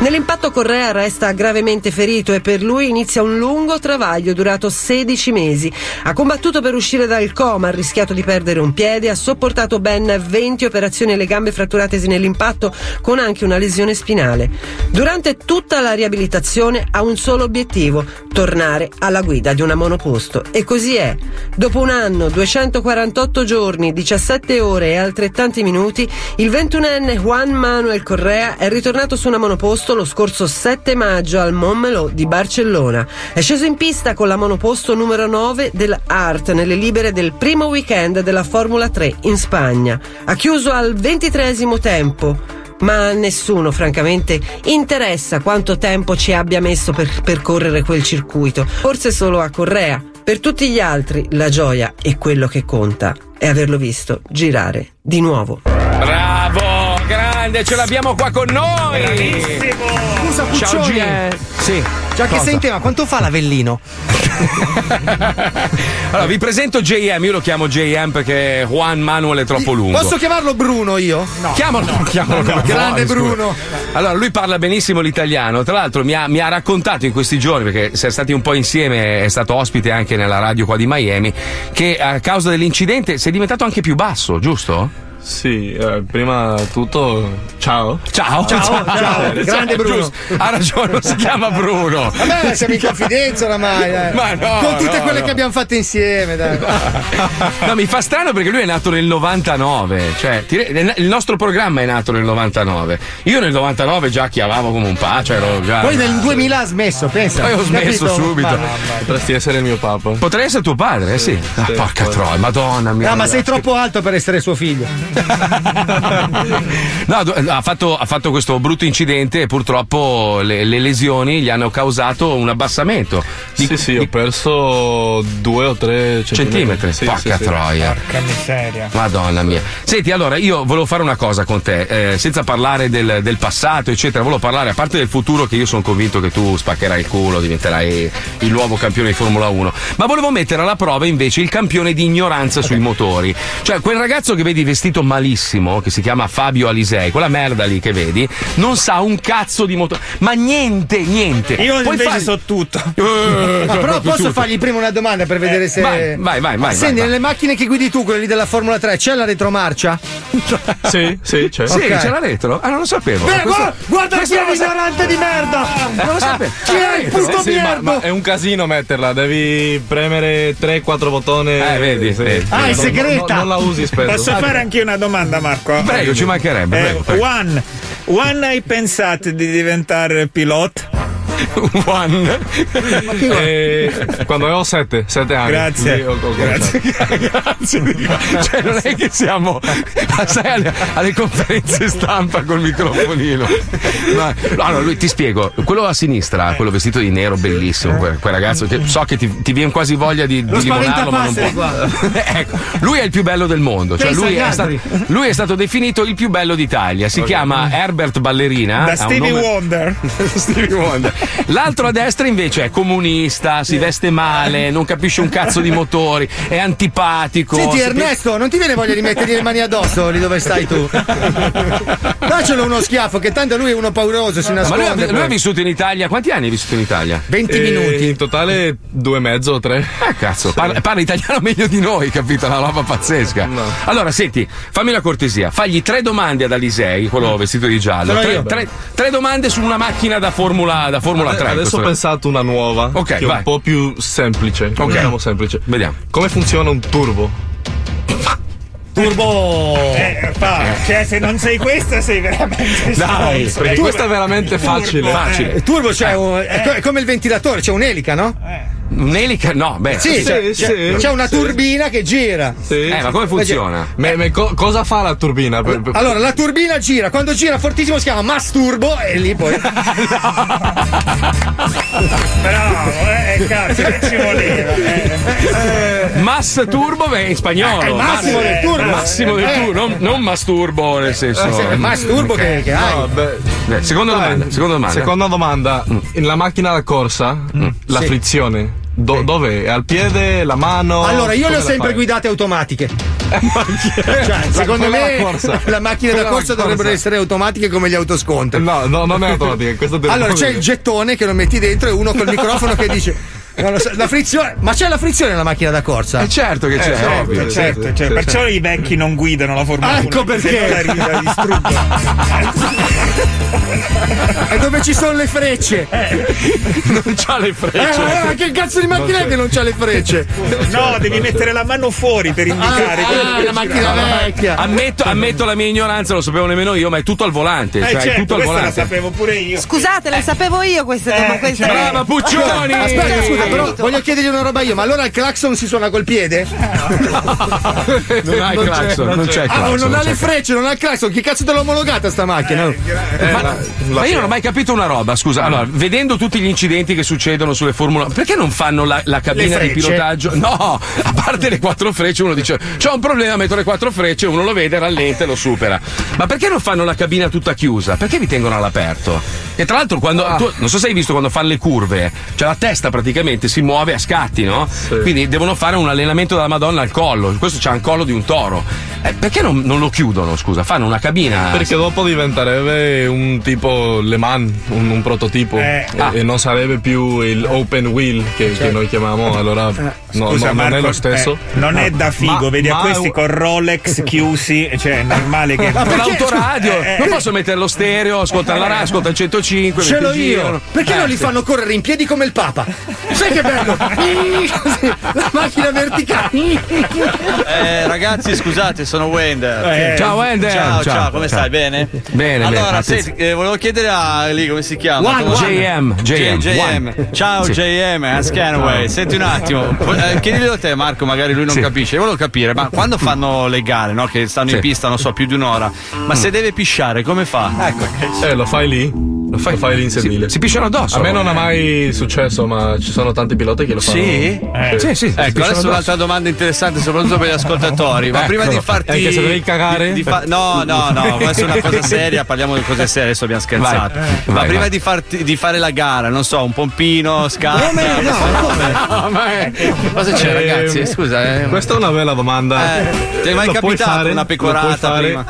Nell'impatto Correa resta gravemente ferito e per lui inizia un lungo travaglio durato 16 mesi. Ha combattuto per uscire dal coma, ha rischiato di perdere un piede, ha sopportato ben 20 operazioni alle gambe fratturatesi nell'impatto con anche una lesione spinale. Durante tutta la riabilitazione ha un solo obiettivo, tornare alla guida di una monoposto. E così è. Dopo un anno, 248 giorni, 17 ore e altrettanti minuti, il 21enne Juan Manuel Correa è ritornato su una monoposto lo scorso 7 maggio al Montmeló di Barcellona. È sceso in pista con la monoposto numero 9 dell'Art nelle libere del primo weekend della Formula 3 in Spagna. Ha chiuso al 23 tempo. Ma a nessuno, francamente, interessa quanto tempo ci abbia messo per percorrere quel circuito. Forse solo a Correa. Per tutti gli altri, la gioia e quello che conta è averlo visto girare di nuovo. Bravo, grande, ce l'abbiamo qua con noi. Scusa, Ciao Puccioni. G. Sì. Già che Cosa? sei in tema, quanto fa l'Avellino? <laughs> Allora, vi presento JM, io lo chiamo JM perché Juan Manuel è troppo lungo. Posso chiamarlo Bruno io? No. Chiamalo, chiamalo come Grande vuoi, scusa. Bruno. Allora, lui parla benissimo l'italiano. Tra l'altro, mi ha, mi ha raccontato in questi giorni, perché siamo stati un po' insieme, è stato ospite anche nella radio qua di Miami, che a causa dell'incidente sei diventato anche più basso, giusto? Sì, eh, prima tutto, ciao. Ciao, Ciao, ciao, grande Bruno. giusto. Ha ragione, si chiama Bruno. Vabbè, siamo in confidenza oramai. dai. Ma no, Con tutte no, quelle no. che abbiamo fatto insieme, dai. <laughs> No, mi fa strano perché lui è nato nel 99, cioè il nostro programma è nato nel 99. Io nel 99 già chiavavo come un paccio, ero già. Poi nel 2000 ha smesso, pensa. Poi ho smesso Capito? subito. Ma- Potresti essere il mio papa. Potrei essere tuo padre, eh sì. Ah, sì, porca sì. troia, madonna mia. No, ma sei troppo alto per essere suo figlio. No, do- ha fatto, ha fatto questo brutto incidente e purtroppo le, le lesioni gli hanno causato un abbassamento. Di, Sì, sì, ho perso due o tre Centimetri, centimetri. Sì, porca sì, sì. troia. Porca miseria. Madonna mia. Senti, allora io volevo fare una cosa con te, eh, senza parlare del, del passato, eccetera, volevo parlare a parte del futuro che io sono convinto che tu spaccherai il culo, diventerai il nuovo campione di Formula 1, ma volevo mettere alla prova invece il campione di ignoranza sui motori. Cioè quel ragazzo che vedi vestito vestito malissimo, che si chiama Fabio Alisei, quella merda lì che vedi, non sa un cazzo di motore. Ma niente, niente. Io Puoi invece fare- so tutto. Eh, Ma però posso tutto. fargli prima una domanda per vedere se. vai, vai, vai, vai, Senti, vai. nelle macchine che guidi tu, quelle lì della Formula 3, c'è la retromarcia? <laughs> Sì, sì, c'è. Sì, Ok. c'è la retro? Ah, non lo sapevo. Beh, Questo- guarda, guarda questo sa- l'ignorante di merda! Non lo sapevo. Chi è il puto Sì, ma, ma è un casino metterla, devi premere 3-4 bottoni. Eh, vedi, Sì. Ah, è segreta. Non, non la usi spesso. Posso fare anche io una domanda, Marco? Prego, ci mancherebbe. Eh, Prego, prego. One, One hai pensato di diventare pilota? <laughs> One. Eh, quando avevo 7, 7 anni. Grazie. Ho- ho Grazie. <laughs> Grazie, cioè non è che siamo sai, alle, alle conferenze stampa col microfonino. Ma, allora, lui ti spiego, quello a sinistra, quello vestito di nero, bellissimo, quel, quel ragazzo che so che ti, ti viene quasi voglia di, di Lo limonarlo, ma non può. <laughs> ecco, lui è il più bello del mondo. Cioè, lui, è stato, lui è stato definito il più bello d'Italia. Si chiama Herbert Ballerina. Da Stevie Wonder. Stevie Wonder. L'altro a destra invece è comunista, si veste male, non capisce un cazzo di motori, è antipatico. Senti Ernesto, non ti viene voglia di mettergli le mani addosso lì dove stai tu? Daccelo uno schiaffo, che tanto lui è uno pauroso, si Ma lui nasconde. ha, lui ha vissuto in Italia. Quanti anni hai vissuto in Italia? 20 Eh, minuti. In totale due e mezzo o tre. Eh, cazzo, parla, parla italiano <laughs> meglio di noi, capito? Una roba pazzesca. No. Allora, senti, fammi una cortesia, fagli tre domande ad Alisei, quello vestito di giallo. Tre, io. tre- tre domande su una macchina da Formula, da Formula 3. Adesso ho pensato una nuova. Ok, che è vai. un po' più semplice. Ok. Diciamo semplice. Vediamo. Come funziona un turbo? Turbo. Eh, fa, cioè, se non sei questa, sei veramente Dai, stronzo. Perché Eh, questo è veramente facile. Facile. Il turbo c'è un- è, co- è come il ventilatore, c'è un'elica, no? Un'elica? No, beh. Sì, sì, c'è, sì, c'è- c'è una sì. turbina che gira. Sì. Eh, ma come funziona? Me- me- co- cosa fa la turbina? Per- per- Allora, la turbina gira, quando gira fortissimo si chiama masturbo e lì poi. <laughs> Bravo, eh, cazzo, che ci voleva. eh. Mass turbo beh, in spagnolo. È il massimo Mass- del turbo. il massimo del Eh. turbo, non, non masturbo nel senso. Eh, è masturbo che, che hai. No, beh, Eh, seconda dai, domanda. Seconda domanda. Seconda domanda. Nella macchina da corsa, la Sì. frizione. Do- dov'è? È al piede, la mano? Allora, io le ho la sempre guidate automatiche. <laughs> Cioè, secondo me da corsa. la macchina da Quella da corsa dovrebbero essere automatiche come gli autoscontri. No, no, non è automatica. Allora c'è il gettone che lo metti dentro e uno col microfono che dice so, la frizione, ma c'è la frizione nella macchina da corsa? Eh, certo che c'è, certo, ovvio. Certo, sì, cioè, sì, perciò i vecchi non guidano la Formula Ah, 1. ecco perché. La distrugge. <laughs> È dove ci sono le frecce. Non c'ha le Eh, frecce. ma ma che cazzo di macchina è che non c'ha le frecce? No, devi mettere la mano fuori per indicare. Ah, la macchina vecchia. Ammetto, ammetto la mia ignoranza, lo sapevo nemmeno io, ma è tutto al volante. Eh, cioè, è certo, tutto al questa la volante. sapevo pure io. Scusate, le sapevo io queste Eh, queste- cioè, Brava Puccioni! Aspetta, scusa, però voglio chiedergli una roba io, ma allora il clacson si suona col piede? <laughs> Non ha il clacson, non c'è il Ah, clacson. non ha le frecce, non ha il clacson, che cazzo te l'ho omologata sta macchina? Eh, ma, ma io non ho mai capito una roba, scusa. Allora, vedendo tutti gli incidenti che succedono sulle Formula, perché non fanno la, la cabina di pilotaggio? No, a parte le quattro frecce, uno dice: C'ho un problema, metto le quattro frecce, uno lo vede, rallenta e lo supera. Ma perché non fanno la cabina tutta chiusa? Perché vi tengono all'aperto? E tra l'altro, quando tu, non so se hai visto quando fanno le curve, cioè la testa praticamente si muove a scatti, no? Quindi devono fare un allenamento della Madonna al collo. Questo c'ha il collo di un toro. Eh, perché non, non lo chiudono? Scusa, fanno una cabina. Perché dopo diventerebbe un tipo Le Mans, un, un prototipo, Eh. e, Ah. e non sarebbe più il open wheel che, che noi chiamiamo, allora no, Scusa, no, non è Marco, lo stesso. eh, non è da figo, Ma- vedi a ma- questi con Rolex <laughs> chiusi, cioè è normale che. con l'autoradio Eh, eh, non posso mettere lo stereo ascolta la radio ascolta il 105 Ce l'ho mentre girano. io. Perché Eh, non li sì. fanno correre in piedi come il Papa? Sai che bello? <laughs> <laughs> La macchina verticale. Eh, ragazzi, scusate, sono Wender. Eh, Ciao, Wender. Ciao, Ciao, ciao, come ciao. stai? Bene? Bene, Allora, bene. senti, eh, volevo chiedere a lì come si chiama? One, JM, JM, J- one. Ciao Sì. JM, a Scanaway. Senti un attimo, <laughs> eh, chiedilo a te, Marco, magari lui non Sì. capisce. Io volevo capire, ma quando fanno le gare, no? Che stanno in Sì. pista, non so, più di un'ora, ma se deve pisciare, come fa? Ecco. Eh, lo fai lì? Lo fai, lì in sedile. Si, si pisciano addosso. A me non è mai successo, ma ci sono tanti piloti che lo fanno. Sì? Sì, sì. Ecco, adesso un'altra domanda interessante, soprattutto per gli ascoltatori. Ma Ecco. prima di farti. Anche se devi cagare? di- di fa- No, no, no, <laughs> questa è una cosa seria, parliamo di cose serie, adesso abbiamo scherzato. Vai. Ma Vai, prima vai. di, farti- di fare la gara, non so, un pompino, scala. Come? No, come? <laughs> No, ma è- Cosa c'è, Ehm, ragazzi? Scusa, eh. Questa è una bella domanda. Eh, ti è mai Lo capitato una lo pecorata prima?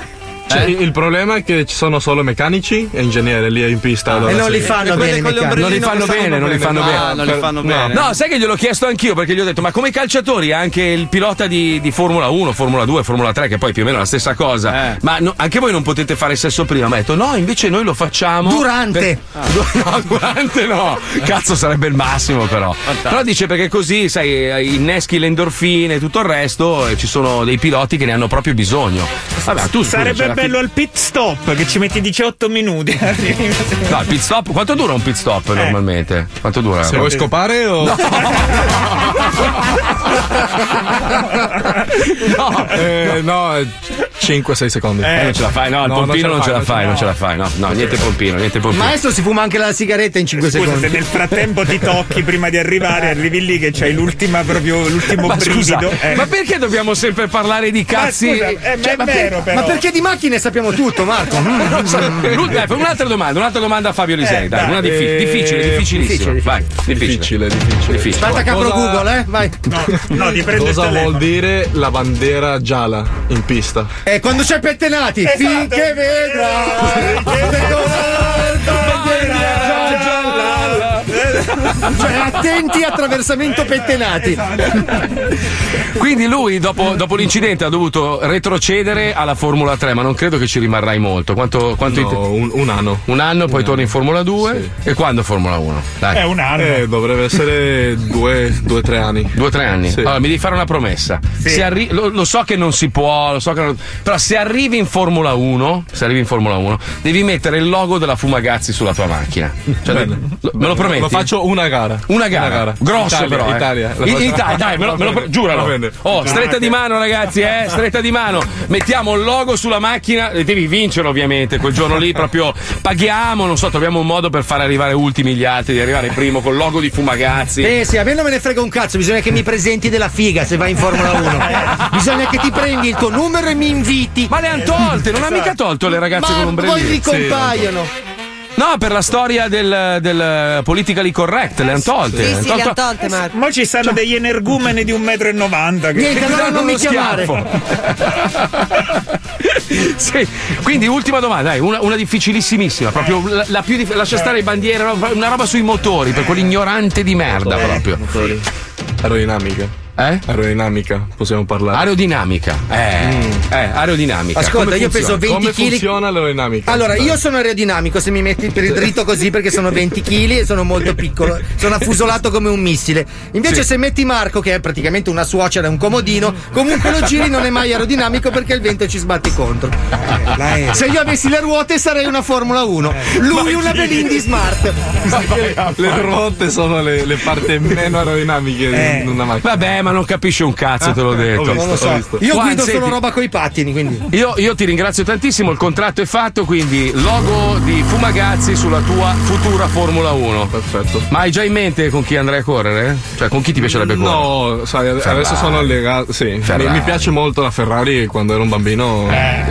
Cioè, Eh? Il problema è che ci sono solo meccanici e ingegneri lì in pista. allora E non li fanno bene. Non li fanno bene, non li fanno No, bene. non li fanno No. bene. No, sai che gliel'ho chiesto anch'io perché gli ho detto: ma come i calciatori, anche il pilota di, di Formula 1, Formula 2, Formula 3, che poi più o meno è la stessa cosa. Eh. Ma no- anche voi non potete fare sesso prima. Mi ha detto: no, invece noi lo facciamo. Durante. per- <laughs> No, durante no. Cazzo, sarebbe il massimo, però. Però dice perché così, sai, inneschi le endorfine e tutto il resto, e ci sono dei piloti che ne hanno proprio bisogno. Vabbè, tu Sarebbe fi- bello al pit stop che ci metti 18 minuti. <laughs> No, il pit stop. Quanto dura un pit stop normalmente? Quanto dura? Se vuoi scopare o. No. <laughs> <laughs> Eh, no, 5-6 secondi. Eh, non ce la fai, no, il pompino non ce la fai, non ce la fai, no, no, niente pompino, niente pompino. Maestro si fuma anche la sigaretta in 5 Scusa, secondi. se nel frattempo ti tocchi prima di arrivare, arrivi lì che c'hai l'ultima proprio l'ultimo Ma scusa, brivido. eh. ma perché dobbiamo sempre parlare di cazzi? scusa, eh, ma Cioè, è ma per- vero, però. Ma perché di macchine sappiamo tutto, Marco? <laughs> Mm. Dai, fai un'altra domanda, un'altra domanda a Fabio Lisei, Eh, dai, dai. una diffi- Eh, difficile, difficilissima. difficile, Vai, Difficile, difficile. Difficile. Aspetta che apro Cosa- Google, eh? Vai. No, no, ti prendo Cosa vuol dire la bandiera gialla in pista? E quando c'è pettenati, Esatto. finché vedrai che color bandiera. Cioè, attenti attraversamento pettenati. Quindi lui dopo, dopo l'incidente ha dovuto retrocedere alla Formula 3, ma non credo che ci rimarrai molto. Quanto, quanto No, un, un anno. Un anno, poi torni in Formula 2 e quando Formula 1? Dai. È un anno. Eh, dovrebbe essere due o tre anni. Due o tre anni. Sì. Allora, mi devi fare una promessa. Se arri- lo, lo so che non si può, lo so che non- però se arrivi in Formula 1, se arrivi in Formula 1, devi mettere il logo della Fumagazzi sulla tua macchina. Cioè, Bene. lo- me lo prometti? Lo faccio una gara. Una gara, grossa Italia, però. eh. Italia. In- Italia, dai, me lo, me lo- <laughs> giuralo. Oh, stretta di mano, ragazzi, eh? Stretta di mano. Mettiamo il logo sulla macchina. e Devi vincere, ovviamente. Quel giorno lì proprio paghiamo, non so, troviamo un modo per far arrivare ultimi gli altri, di arrivare primo col logo di Fumagazzi. Eh sì, a me non me ne frega un cazzo, bisogna che mi presenti della figa se vai in Formula 1. <laughs> bisogna che ti prendi il tuo numero e mi inviti. Ma le han tolte, non ha mica tolto le ragazze Ma con poi ombrellini. ricompaiono. No, per la storia del, del politically correct, le han tolte. Sì, Han sì, tolto- han tolte, Marco. Ma ci stanno degli energumeni di 1,90 m. Che... Niente, allora non mi chiamare. schiaffo. <laughs> Sì, quindi ultima domanda, dai, una, una difficilissimissima, proprio la, la più dif- lascia stare le bandiere, una roba sui motori, per quell'ignorante di merda proprio. Motori. Aerodinamica. Eh? Aerodinamica, possiamo parlare. Aerodinamica. Eh, eh, aerodinamica. Ascolta, Come io peso funziona? 20 Come kg. funziona l'aerodinamica? Allora, io sono aerodinamico se mi metti per il dritto così perché sono 20 kg e sono molto piccolo. Sono affusolato come un missile. Invece, Sì. se metti Marco, che è praticamente una suocera e un comodino, comunque lo giri non è mai aerodinamico perché il vento ci sbatte contro. Se io avessi le ruote sarei una Formula 1. Lui una Belindi Smart. <laughs> Le ruote sono le, le parti meno aerodinamiche di una macchina. Vabbè, ma non capisci un cazzo, te l'ho detto. Ho visto, Non lo so. Io Juan, guido solo senti- roba coi pattini, quindi. Io, io ti ringrazio tantissimo, il contratto è fatto, quindi logo di Fumagazzi sulla tua futura Formula 1. Perfetto. Ma hai già in mente con chi andrai a correre? Cioè, con chi ti piacerebbe correre? No, sai, Ferrari. adesso sono legato. Sì, mi, mi piace molto la Ferrari quando ero un bambino. eh,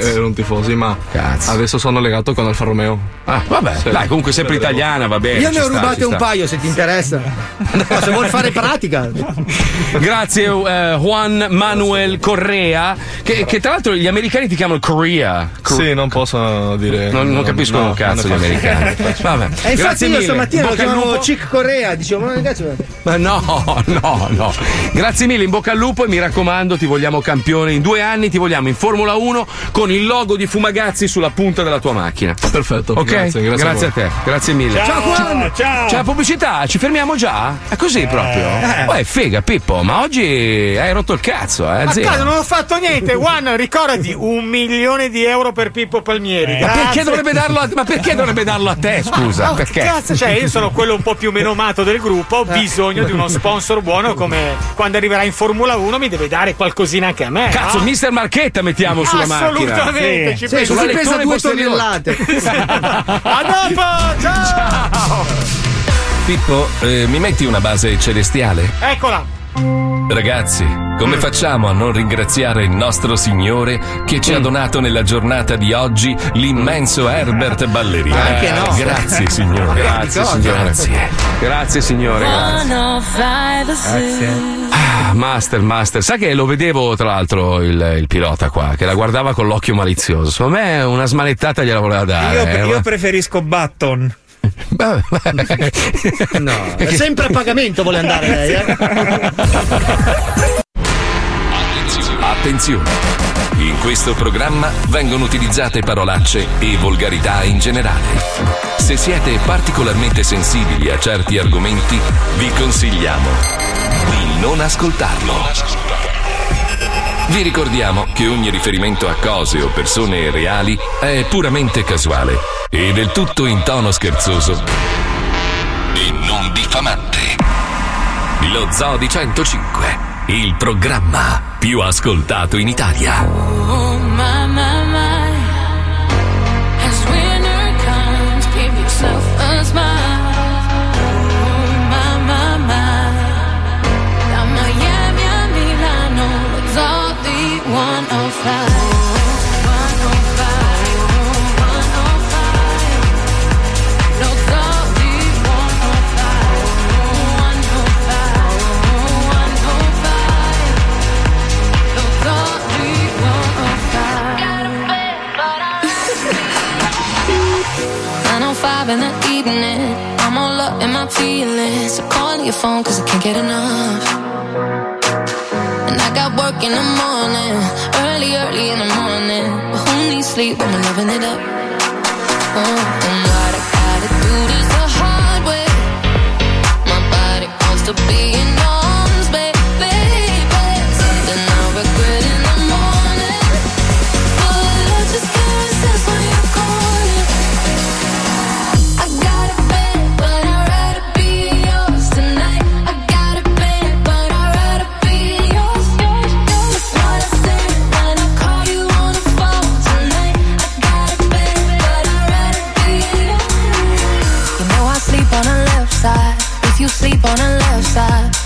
eh, ero un tifosi, ma Cazzo. adesso sono legato con Alfa Romeo. Ah, vabbè, Sì. dai, comunque sempre italiana, va bene. Io ne ho sta, rubate un sta. paio se ti interessa. <laughs> No, se vuoi fare pratica. <laughs> <laughs> Grazie eh, Juan Manuel Correa, che, che tra l'altro gli americani ti chiamano Korea. Co- Sì, non posso dire. Non, non no, capiscono no, un cazzo gli non è americani. <laughs> Vabbè. E infatti Grazie io mille. stamattina lo chiamavo. Chick Corea, dicevo, ma cazzo. Ma no, <laughs> no, no. Grazie mille, in bocca al lupo e mi raccomando, ti vogliamo campione in due anni, ti vogliamo in Formula 1 con il logo di Fumagazzi sulla punta della tua macchina. Perfetto. Ok? Grazie, grazie, a, voi. te, grazie mille. Ciao, ciao, ciao. C'è la pubblicità, ci fermiamo già? È così proprio? Eh, fega, Pippo. Pippo, ma oggi hai rotto il cazzo, eh, Ma zio. cazzo, non ho fatto niente. Juan, ricordati, un milione di euro per Pippo Palmieri. Ma perché, Grazie. dovrebbe darlo a, ma perché dovrebbe darlo a te, scusa? Oh, perché? Cazzo, cioè, io sono quello un po' più menomato del gruppo. Ho bisogno di uno sponsor buono. Come quando arriverà in Formula 1, mi deve dare qualcosina anche a me. Cazzo, no? mister Marchetta mettiamo sulla macchina. Assolutamente, ci penso. Sulla Si pesa due posteriore. <laughs> A dopo, ciao! Pippo, eh, mi metti una base celestiale? Eccola! Ragazzi, come facciamo a non ringraziare il nostro Signore che ci ha donato nella giornata di oggi l'immenso Herbert Ballerino? Anche no. Grazie, Signore. Grazie, signore. Grazie. Grazie, signore. Grazie. 105 the Zoo. Ah, master, master. Sai che lo vedevo, tra l'altro, il, il pilota qua, che la guardava con l'occhio malizioso. Secondo me una smanettata gliela voleva dare. Io, eh, io ma- preferisco Button. No, è sempre a pagamento vuole andare lei, eh? Attenzione! In questo programma vengono utilizzate parolacce e volgarità in generale. Se siete particolarmente sensibili a certi argomenti, vi consigliamo di non ascoltarlo. Vi ricordiamo che ogni riferimento a cose o persone reali è puramente casuale e del tutto in tono scherzoso e non diffamante. Lo Zoo di 105, il programma più ascoltato in Italia. Oh, in the evening. I'm all up in my feelings. So calling your phone cause I can't get enough. And I got work in the morning, early, early in the morning. But who needs sleep when we're loving it up? Oh, and what I gotta do this the hard way. My body wants to be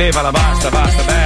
Bella, dai, levala, basta, basta,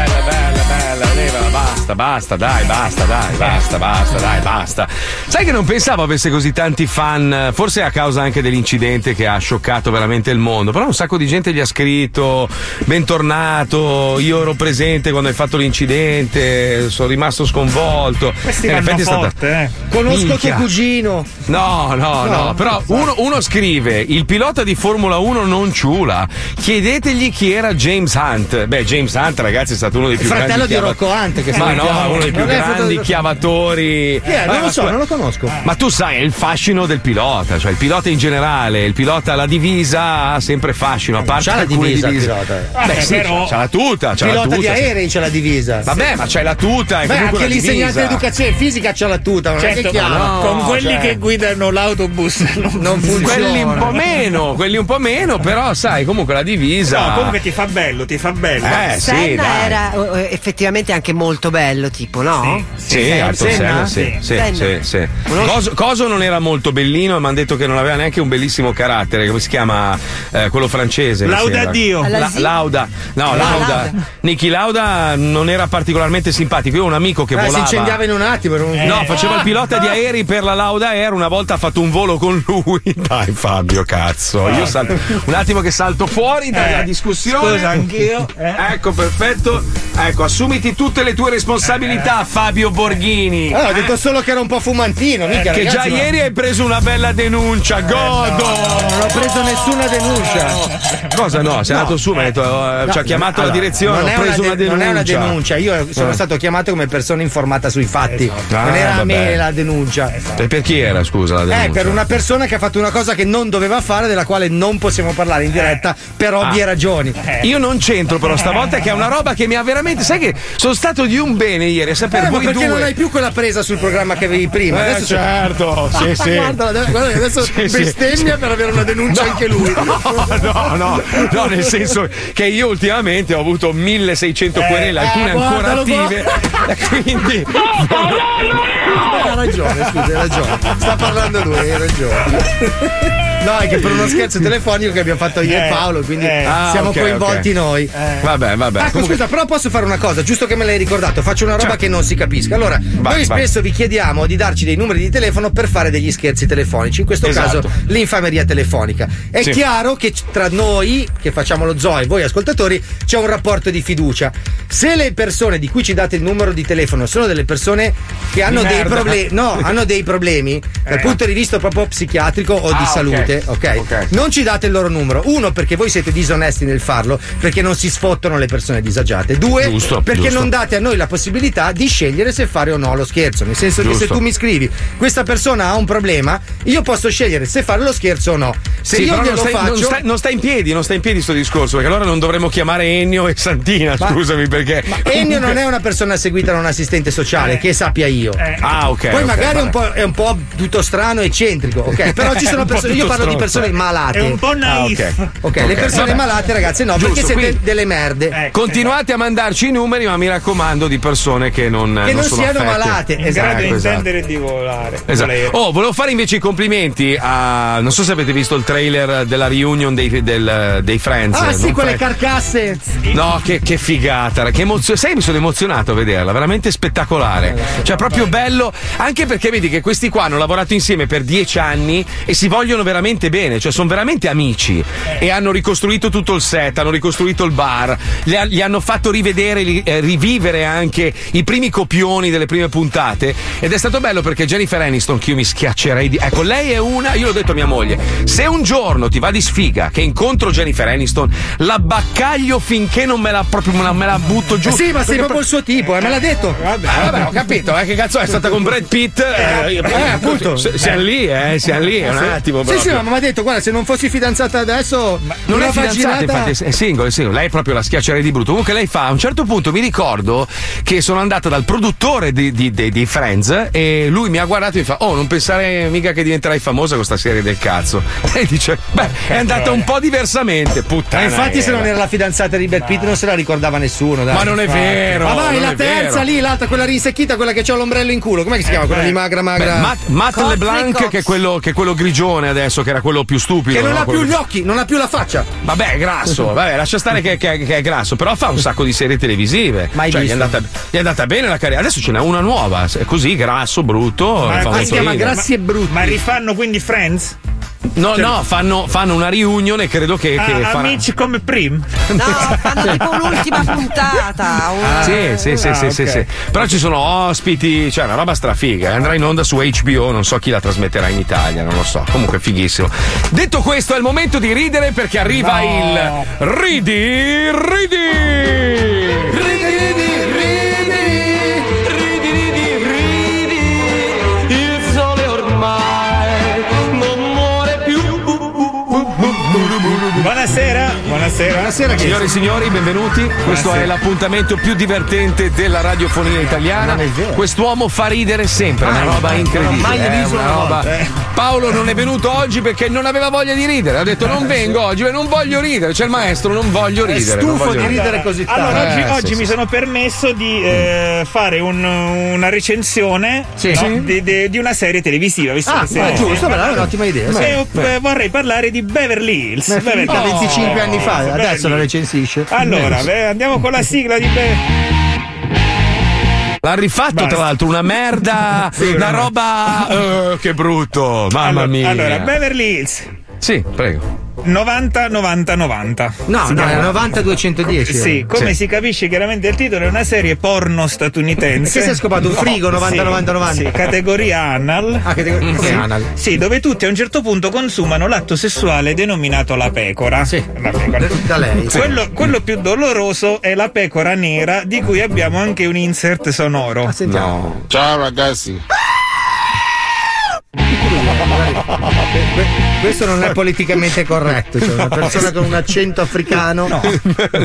basta, basta, dai, basta, dai, basta, basta, dai, basta. Sai che non pensavo avesse così tanti fan, forse a causa anche dell'incidente che ha scioccato veramente il mondo, però un sacco di gente gli ha scritto, bentornato, io ero presente quando hai fatto l'incidente, sono rimasto sconvolto. Questi E in vanno effetti è stata- forte, eh. Conosco Minchia. tuo cugino. No, no, no, No, però uno, uno scrive: il pilota di Formula 1 non ciula. Chiedetegli chi era James Hunt. Beh, James Hunt, ragazzi, è stato uno dei più fratello grandi di chiava- Rocco Hunt, che Ma no, salutiamo. uno dei più è grandi chiavatori. Chi è? Non lo so, ma- non lo conosco. Ma tu sai, è il fascino del pilota, cioè il pilota in generale, il pilota la divisa ha sempre fascino, a parte C'ha la divisa il divise. pilota. Beh, sì, però- c'ha la tuta, c'ha la Pilota tuta. di sì. aerei c'è la divisa. Vabbè, ma c'è la tuta, è Beh, comunque anche l'insegnante di educazione fisica c'ha la tuta, non è Certo, che chiama. ma con quelli cioè- che guidano l'autobus <laughs> non, Non funziona. Quelli un po' meno, quelli un po' meno, però sai, comunque la divisa. No, comunque ti fa bello, ti fa bello. Eh, sì, Senna dai. era eh, effettivamente anche molto bello. Bello, tipo, no? Sì, Ayrton Senna, sì, sì, Senna. sì, sì. Coso, Coso non era molto bellino mi hanno detto che non aveva neanche un bellissimo carattere, come si chiama eh, quello francese? Lauda Dio. La-? Lauda, no, Ah, Lauda. Lauda. Niki Lauda non era particolarmente simpatico. Io ho un amico che si volava. incendiava in un attimo. un- No, faceva il pilota di aerei per la Lauda Air. Una volta ha fatto un volo con lui. <laughs> Dai, Fabio, cazzo. Io salto, un attimo che salto fuori dalla Eh, discussione. scusa, anch'io, Ecco, perfetto. Ecco, assumiti tutte le tue responsabilità, Fabio Borghini. Ah, ho detto solo che era un po' fumantino, mica, che ragazzi, già ma- ieri hai preso una bella denuncia. Godo! Non ho preso nessuna denuncia. Cosa no? Sei No. andato su, mi hai detto, eh, No, ci ha chiamato allora, la direzione, non ho è preso de- una denuncia. Non è una denuncia, io sono Eh. stato chiamato come persona informata sui fatti. Ah, non era a me la denuncia. E per chi era, scusa, la denuncia? Eh, per una persona che ha fatto una cosa che non doveva fare, della quale non possiamo parlare in diretta per ovvie Ah. ragioni. Io non c'entro però stavolta che è una roba che mi ha veramente. Sai che sono stato di un bene ieri a sapere Eh, voi perché due. non hai più quella presa sul programma che avevi prima? Eh, adesso c'è- certo, sì, sì. Guarda, guarda adesso Sì, sì. bestemmia per avere una denuncia No, anche lui. No, no, no, no, nel senso che io ultimamente ho avuto 1600 querele, alcune <laughs> eh, ancora attive. Quindi. Ha ragione, scusa, hai ragione. Sta parlando lui, hai ragione. No, è che per uno scherzo telefonico che abbiamo fatto io e Eh, Paolo, quindi eh. Ah, siamo ok, coinvolti ok. noi. Vabbè, vabbè. Ecco, Comunque- scusa, però posso fare una cosa, giusto che me l'hai ricordato, faccio una roba che non si capisca. Allora, Vai, noi vai. spesso vi chiediamo di darci dei numeri di telefono per fare degli scherzi telefonici, in questo Esatto. caso l'infameria telefonica. È Sì. chiaro che tra noi, che facciamo lo zoo e voi ascoltatori, c'è un rapporto di fiducia. Se le persone di cui ci date il numero di telefono sono delle persone che hanno dei problemi, no, hanno dei problemi dal Eh. punto di vista proprio psichiatrico o Ah, di ok. Salute, ok? Ok. Non ci date il loro numero. Uno, perché voi siete disonesti nel farlo, perché non si sfottono le persone disagiate. Due, Giusto, perché giusto. non date a noi la possibilità di scegliere se fare o no lo scherzo. Nel senso che se Giusto. tu mi scrivi questa persona ha un problema, io posso scegliere se fare lo scherzo o no. Se Sì, io glielo non, stai, faccio. non, sta, non sta in piedi, non sta in piedi sto discorso, perché allora non dovremmo chiamare Ennio e Santina, Ma- scusami perché. Ennio non è una persona seguita da un assistente sociale, che sappia io. Ah, ok. Poi ok, magari è un, è un po' tutto strano e eccentrico, ok? Però ci <laughs> sono persone. Io tutto parlo di persone malate. È un po' naif. Ah, ok. Ok, Ok, le persone vabbè. malate, ragazzi, no, Giusto, perché siete quindi- delle merde. Ecco. Continuate a mandarci i numeri, ma mi raccomando di persone che non, Che non sono siano affette. malate, In grado di esatto. intendere e di volare. Esatto. Oh, volevo fare invece i complimenti a. Non so se avete visto il trailer della reunion dei, del- dei Friends. Ah, sì, non quelle Friends. carcasse. No, che, che figata, che emozio- Sai, mi sono emozionato a vederla, veramente spettacolare. Cioè, proprio bello, anche perché vedi che questi qua hanno lavorato insieme per dieci anni e si vogliono veramente bene, cioè sono veramente amici. E hanno ricostruito tutto il set, hanno ricostruito il bar, gli, gli hanno fatto rivedere, eh, rivivere anche i primi copioni delle prime puntate. Ed è stato bello perché Jennifer Aniston, che io mi schiaccerei di. Ecco, lei è una. Io l'ho detto a mia moglie: se un giorno ti va di sfiga che incontro Jennifer Aniston, la baccaglio finché non me la proprio me la, me la butto giù. Eh sì, ma sei proprio il suo tipo, eh, me l'ha detto. Vabbè, vabbè, ho capito, eh, che cazzo è stata con Brad Pitt? Eh, Eh, appunto. s- Siamo lì, eh, siamo lì, è un attimo. Sì, sì, proprio. Ma mi ha detto, guarda, se non fossi fidanzata adesso. Non una è fidanzata, infatti, è single, è single. Lei è proprio la schiaccerei di brutto. Comunque lei fa, a un certo punto mi ricordo che sono andata dal produttore di, di- di- di Friends e lui mi ha guardato e mi fa, oh, non pensare mica che diventerai famosa con sta serie del cazzo. <laughs> E dice, beh, è andata un po' diversamente, Ma puttana. infatti, se era. non era la fidanzata di Brad Pitt, non se la ricordava nessuno. Dai. Ma non è vero, Ma vai, non la terza vero. lì, l'altra, quella rinsecchita, quella che c'ha l'ombrello in culo. Com'è che si chiama? Quella lì magra, magra. Beh, Matt, Matt LeBlanc, che è, quello, che è quello grigione adesso, che era quello più stupido. Che non no? ha più gli occhi, non ha più la faccia. Vabbè, è grasso, vabbè, lascia stare che, che- che è grasso, però fa un sacco di serie televisive. Mai cioè, gli è, andata, gli è andata bene la carriera. Adesso ce n'è una nuova, è così, grasso, brutto. Ma, fa ma- molto ridere. e brutti. ma rifanno quindi Friends? No, Cioè- no, fanno, fanno una reunion e credo che, che Ah, farà- amici come prim? No, fanno <laughs> tipo un'ultima puntata. una- Sì, sì, sì, Ah, sì, sì, ok. sì. Però ci sono ospiti, cioè una roba strafiga. eh. Andrà in onda su HBO, non so chi la trasmetterà in Italia, non lo so. Comunque fighissimo. Detto questo, è il momento di ridere perché arriva il Ridi Ridi! Il ormai non muore più. Buonasera, buonasera Signore e signori, benvenuti. Questo Buonasera. è l'appuntamento più divertente della radiofonia italiana. È. Quest'uomo fa ridere sempre, è una Ah, roba non ho incredibile. mai è riso una una roba-. Eh. Paolo non è venuto oggi perché non aveva voglia di ridere. Ha detto non vengo oggi, non voglio ridere. C'è il maestro, non voglio ridere. non voglio Allora, oggi, Eh, oggi sì, mi sì. sono permesso di eh, fare un- una recensione Sì. no, di, di- di una serie televisiva. Visto Ah, che giusto, bravo, è un'ottima idea. E eh, vorrei parlare di Beverly Hills. È Beverly Hills. 25 anni fa, Beverly adesso la recensisce. Allora, Beh, andiamo con la sigla di Beverly L'ha rifatto Basta. tra l'altro, una merda, Sì, una roba. eh, che brutto, mamma allora, mia. Allora, Beverly Hills. Sì, prego. 90 90 90. No, no, è 90 210. Sì, come Sì. si capisce chiaramente il titolo è una serie porno statunitense. Che si è scopato un frigo 90 Sì, 90 90. Sì, categoria anal. Ah, categoria- sì. sì, anal. Sì, dove tutti a un certo punto consumano l'atto sessuale denominato la pecora. Sì. La pecora. Da lei. Sì. Quello, quello più doloroso è la pecora nera, di cui abbiamo anche un insert sonoro. sentiamo. Ciao ragazzi. <laughs> Que- Questo non è politicamente corretto. Cioè una persona con un accento africano.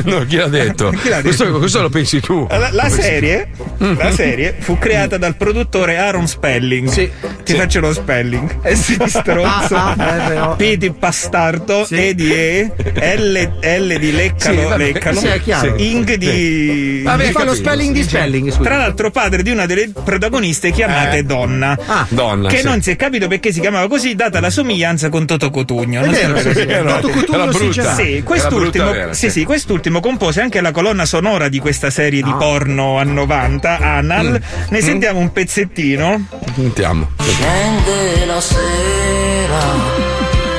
no, chi l'ha detto? Questo, questo lo pensi tu. La, la serie, la serie fu creata dal produttore Aaron Spelling. Ti faccio lo spelling. S di stronzo, Ah, ah, eh, no. P di bastardo, E di E, L, L di leccalo, Sì, vabbè, leccalo, sì, è chiaro. Ing di. Vabbè, fa lo spelling di spelling, scusa. Tra l'altro, padre di una delle protagoniste chiamate Eh. Donna. Ah. Donna, Che sì. non si è capito perché si chiamava così, data la somiglianza con Toto Cotugno. È Non vero, sì, brutta. già- Sì, quest'ultimo, vera, sì, sì. sì, quest'ultimo compose anche la colonna sonora di questa serie di porno a 90, Anal. Ne sentiamo un pezzettino. Sentiamo. Scende la sera,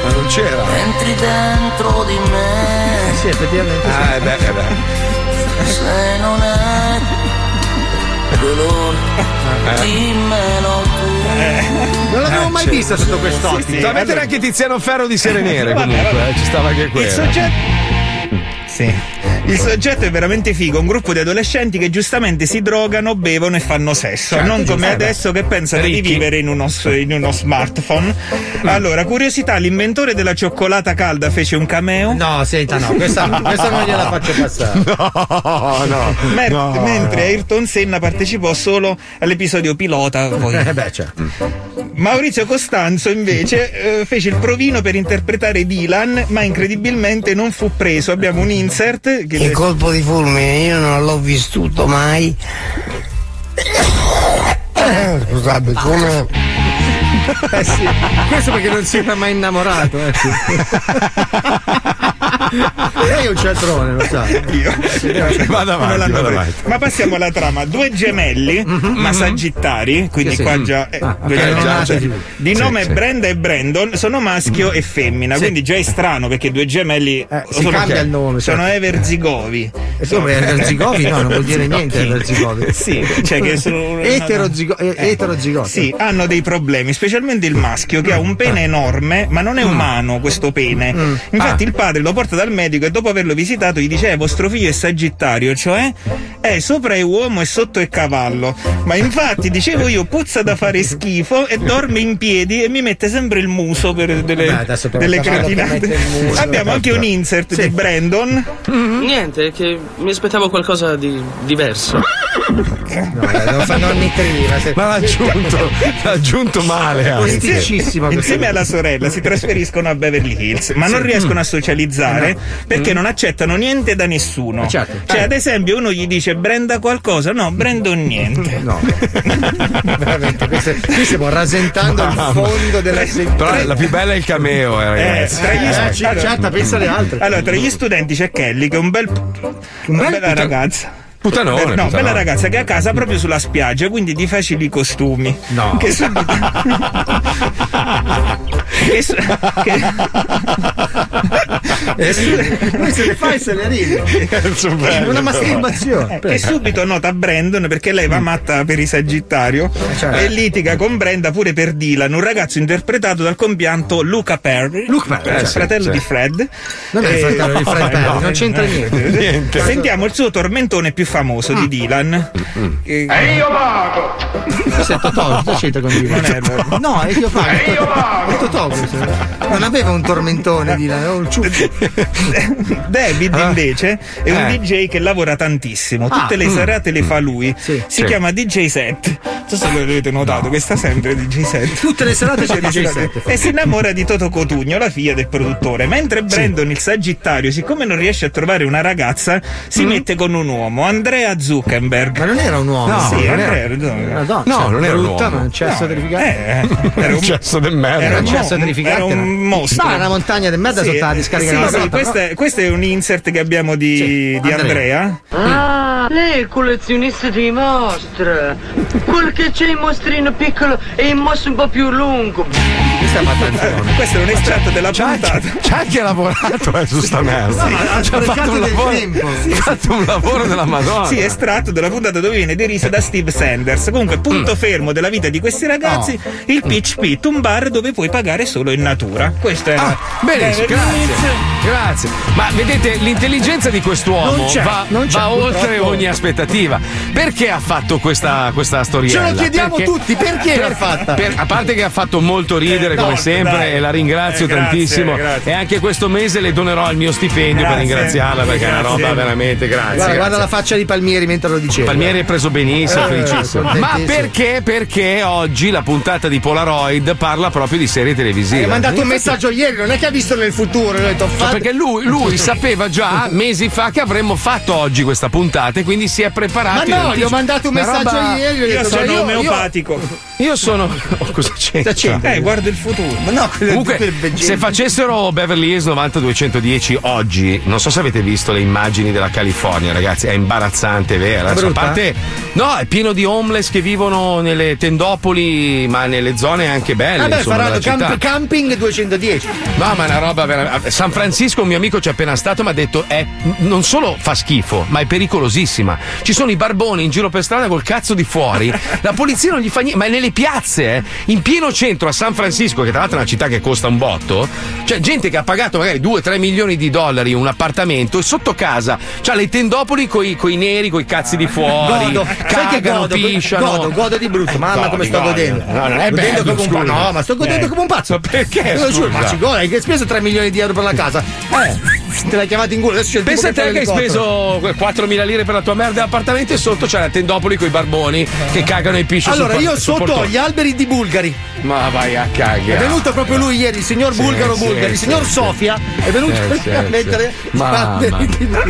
Ma non c'era. entri dentro di me. Sì, effettivamente. Ah, eh beh, eh beh. Se non è dolore, Eh. dimmelo. Non l'avevo mai c'è. vista sotto quest'ottica. Sì, Doveva mettere anche Tiziano Ferro di Sere <laughs> Nere comunque, eh, ci stava anche Il quello. soggetto. Sì. Il soggetto è veramente figo, un gruppo di adolescenti che giustamente si drogano, bevono e fanno sesso. Certo, non come adesso che pensano di Ricchi. vivere in uno, in uno smartphone. Allora, curiosità, l'inventore della cioccolata calda fece un cameo. No, senta, no, questa, questa non gliela faccio passare. <laughs> No, no. Mer- no, mentre Ayrton Senna partecipò solo all'episodio pilota. Poi. Eh beh, certo. Maurizio Costanzo invece eh, fece il provino per interpretare Dylan, ma incredibilmente non fu preso. Abbiamo un insert che Il colpo di fulmine io non l'ho vissuto mai. Scusate, come. Eh sì, questo perché non si era mai innamorato. Eh <laughs> sì. Lei è un cialtrone, lo sa. Io. Vada Non avanti, preso. avanti. Ma passiamo alla trama. Due gemelli, ma sagittari, quindi Sì, sì. qua già. eh, Ah, due ok, gemelli. non nati Cioè, di- nome sì. Brenda e Brandon sono maschio e femmina, quindi già è strano perché due gemelli Eh, si sono, cambia il nome, sono certo. everzigovi. E come Erzigovi? No, non vuol dire niente Erzigovi. <laughs> Sì, cioè che sono Eterozigo- eh, eterozigoti. Sì, hanno dei problemi, specialmente il maschio che ha un pene enorme, ma non è umano questo pene. Infatti Ah. il padre lo porta dal medico e dopo averlo visitato gli dice: "Eh, vostro figlio è sagittario, cioè è sopra è uomo e sotto è cavallo". Ma infatti dicevo io puzza da fare schifo e dorme in piedi e mi mette sempre il muso per delle, Beh, delle cretinate. <laughs> Abbiamo anche un insert Sì. di Brandon. Niente, che mi aspettavo qualcosa di diverso. No, devo fare nonni triva. se- Ma l'ha aggiunto, l'ha aggiunto male. anche. Insieme alla sorella si trasferiscono a Beverly Hills, ma non riescono a socializzare perché non accettano niente da nessuno. Eh, certo. Cioè, Eh. ad esempio, uno gli dice Brenda qualcosa, no, Brandon niente. No, <laughs> veramente, questo- qui stiamo rasentando il Mamma. fondo della Però la più bella è il cameo, eh, Eh, ragazzi. tra gli Eh, stu- c- certo, pensa alle altre. Allora, tra gli studenti c'è Kelly, che è un bel. una bel bella puta- ragazza. Puttanone, Beh, no, puttanone. bella ragazza che ha casa proprio sulla spiaggia, quindi di facili costumi. No. Che subito. <laughs> <laughs> che, su- che- Eh sì, Lui se le fa e se le ride. <laughs> bello, Una masturbazione. Eh, che subito nota Brandon perché lei va matta per i Sagittario certo. e litiga con Brenda pure per Dylan, un ragazzo interpretato dal compianto Luca Perry, Luke Perry, cioè, eh, fratello sì. di Fred. Non è il Eh, fratello di Fred no, non c'entra eh, niente. Niente. Sentiamo il suo tormentone più famoso di Dylan. Che- E io pago! Questo è Totò, cosa c'entra con Dylan? Non è vero. No, è io pago. E io pago! È Totò questo. Non aveva un tormentone Dylan, aveva un ciuffo. <laughs> David Ah. invece è un Eh. DJ che lavora tantissimo, Ah, tutte le mm. serate le fa lui. Si Sì. chiama DJ Set. Non so se l'avete notato, che sta sempre DJ Set. <laughs> Tutte le serate c'è DJ <laughs> Set. E si innamora di Toto Cotugno, la figlia del produttore. Mentre Brandon, il Sagittario, siccome non riesce a trovare una ragazza, si mette con un uomo, Andrea Zuckerberg. Ma non era un uomo. No, sì, non Andrea era- Una donna, No, cioè, non era un brutta, uomo. ma un cesso No, terrificante. Eh, era un un cesso del merda. Era un un cesso terrificante. era un mostro. Ma una montagna di merda sotto la discarica sì, sì, questo, è, questo è un insert che abbiamo di, di Andrea. Ah, lei è il collezionista dei mostri. Quello che c'è il mostrino piccolo e il mostro un po' più lungo. <laughs> Questo è un estratto della C'ha puntata. c'ha anche lavorato eh, su sta merda. No, ma ha fatto un del lavoro, tempo. ha fatto un lavoro della Madonna. Sì, estratto della puntata dove viene deriso da Steve Sanders. Comunque, Mm. punto fermo della vita di questi ragazzi, il Pitch Pit, un bar dove puoi pagare solo in natura. Questo era. Ah, Benissimo, era grazie. Grazie. Ma vedete, l'intelligenza di quest'uomo Non c'è, va, non c'è, va oltre ogni aspettativa. Perché ha fatto questa, questa storiella? Ce lo chiediamo Perché- tutti, perché l'ha fatta? per- a parte che ha fatto molto ridere Eh, come no, sempre dai. e la ringrazio Eh, grazie, tantissimo. grazie. E anche questo mese le donerò il mio stipendio per Grazie. ringraziarla perché è una roba veramente grazie. Guarda, guarda la faccia di Palmieri mentre lo dicevo. Palmieri è preso benissimo, Eh, felicissimo. Ma perché? Perché oggi la puntata di Polaroid parla proprio di serie televisive. Hai mandato un messaggio ieri, non è che ha visto nel futuro. Ha detto, Fate- perché lui, lui sapeva già mesi fa che avremmo fatto oggi questa puntata e quindi si è preparato. Ma no, gli ho mandato un messaggio roba- ieri. gli ho Io detto, sono cioè, io- omeopatico. Io sono. <laughs> oh, cosa c'entra? Eh, guarda il futuro. Ma no, Comunque, se facessero Beverly Hills 90210 oggi, non so se avete visto le immagini della California, ragazzi, è imbarazzante, vero? Adesso, a parte, no, è pieno di homeless che vivono nelle tendopoli, ma nelle zone anche belle. Vabbè, insomma, faranno camp- camping 210. No, ma è una roba veramente. San Francisco, un mio amico c'è appena stato, mi ha detto: è, non solo fa schifo, ma è pericolosissima. Ci sono i barboni in giro per strada col cazzo di fuori. La polizia non gli fa niente, ma è nelle piazze, eh, in pieno centro a San Francisco, che tra l'altro è una città che costa un botto. C'è gente che ha pagato magari 2-3 milioni di dollari un appartamento e sotto casa c'ha le tendopoli coi, coi neri, coi cazzi di fuori. Godo, sai che cagano, godo, pisciano. godo, godo di brutto, mamma come sto godi. godendo. No, non è godendo bello, come un pazzo. scusa. No, ma sto godendo Eh. come un pazzo. Perché, scusa? ma ci godo, hai che speso 3 milioni di euro per la casa. <laughs> Eh, te l'hai chiamato in culo, adesso c'è il Pensa a te che hai speso 4.000 lire per la tua merda appartamento e sotto c'è la tendopoli con i barboni che cagano i pisci Allora, sul io sul sotto ho gli alberi di Bulgari. Ma vai a cagare. È venuto proprio lui ieri, il signor Sì, Bulgaro sì, Bulgari, il sì, signor. Sofia, è venuto a mettere Ma, ma,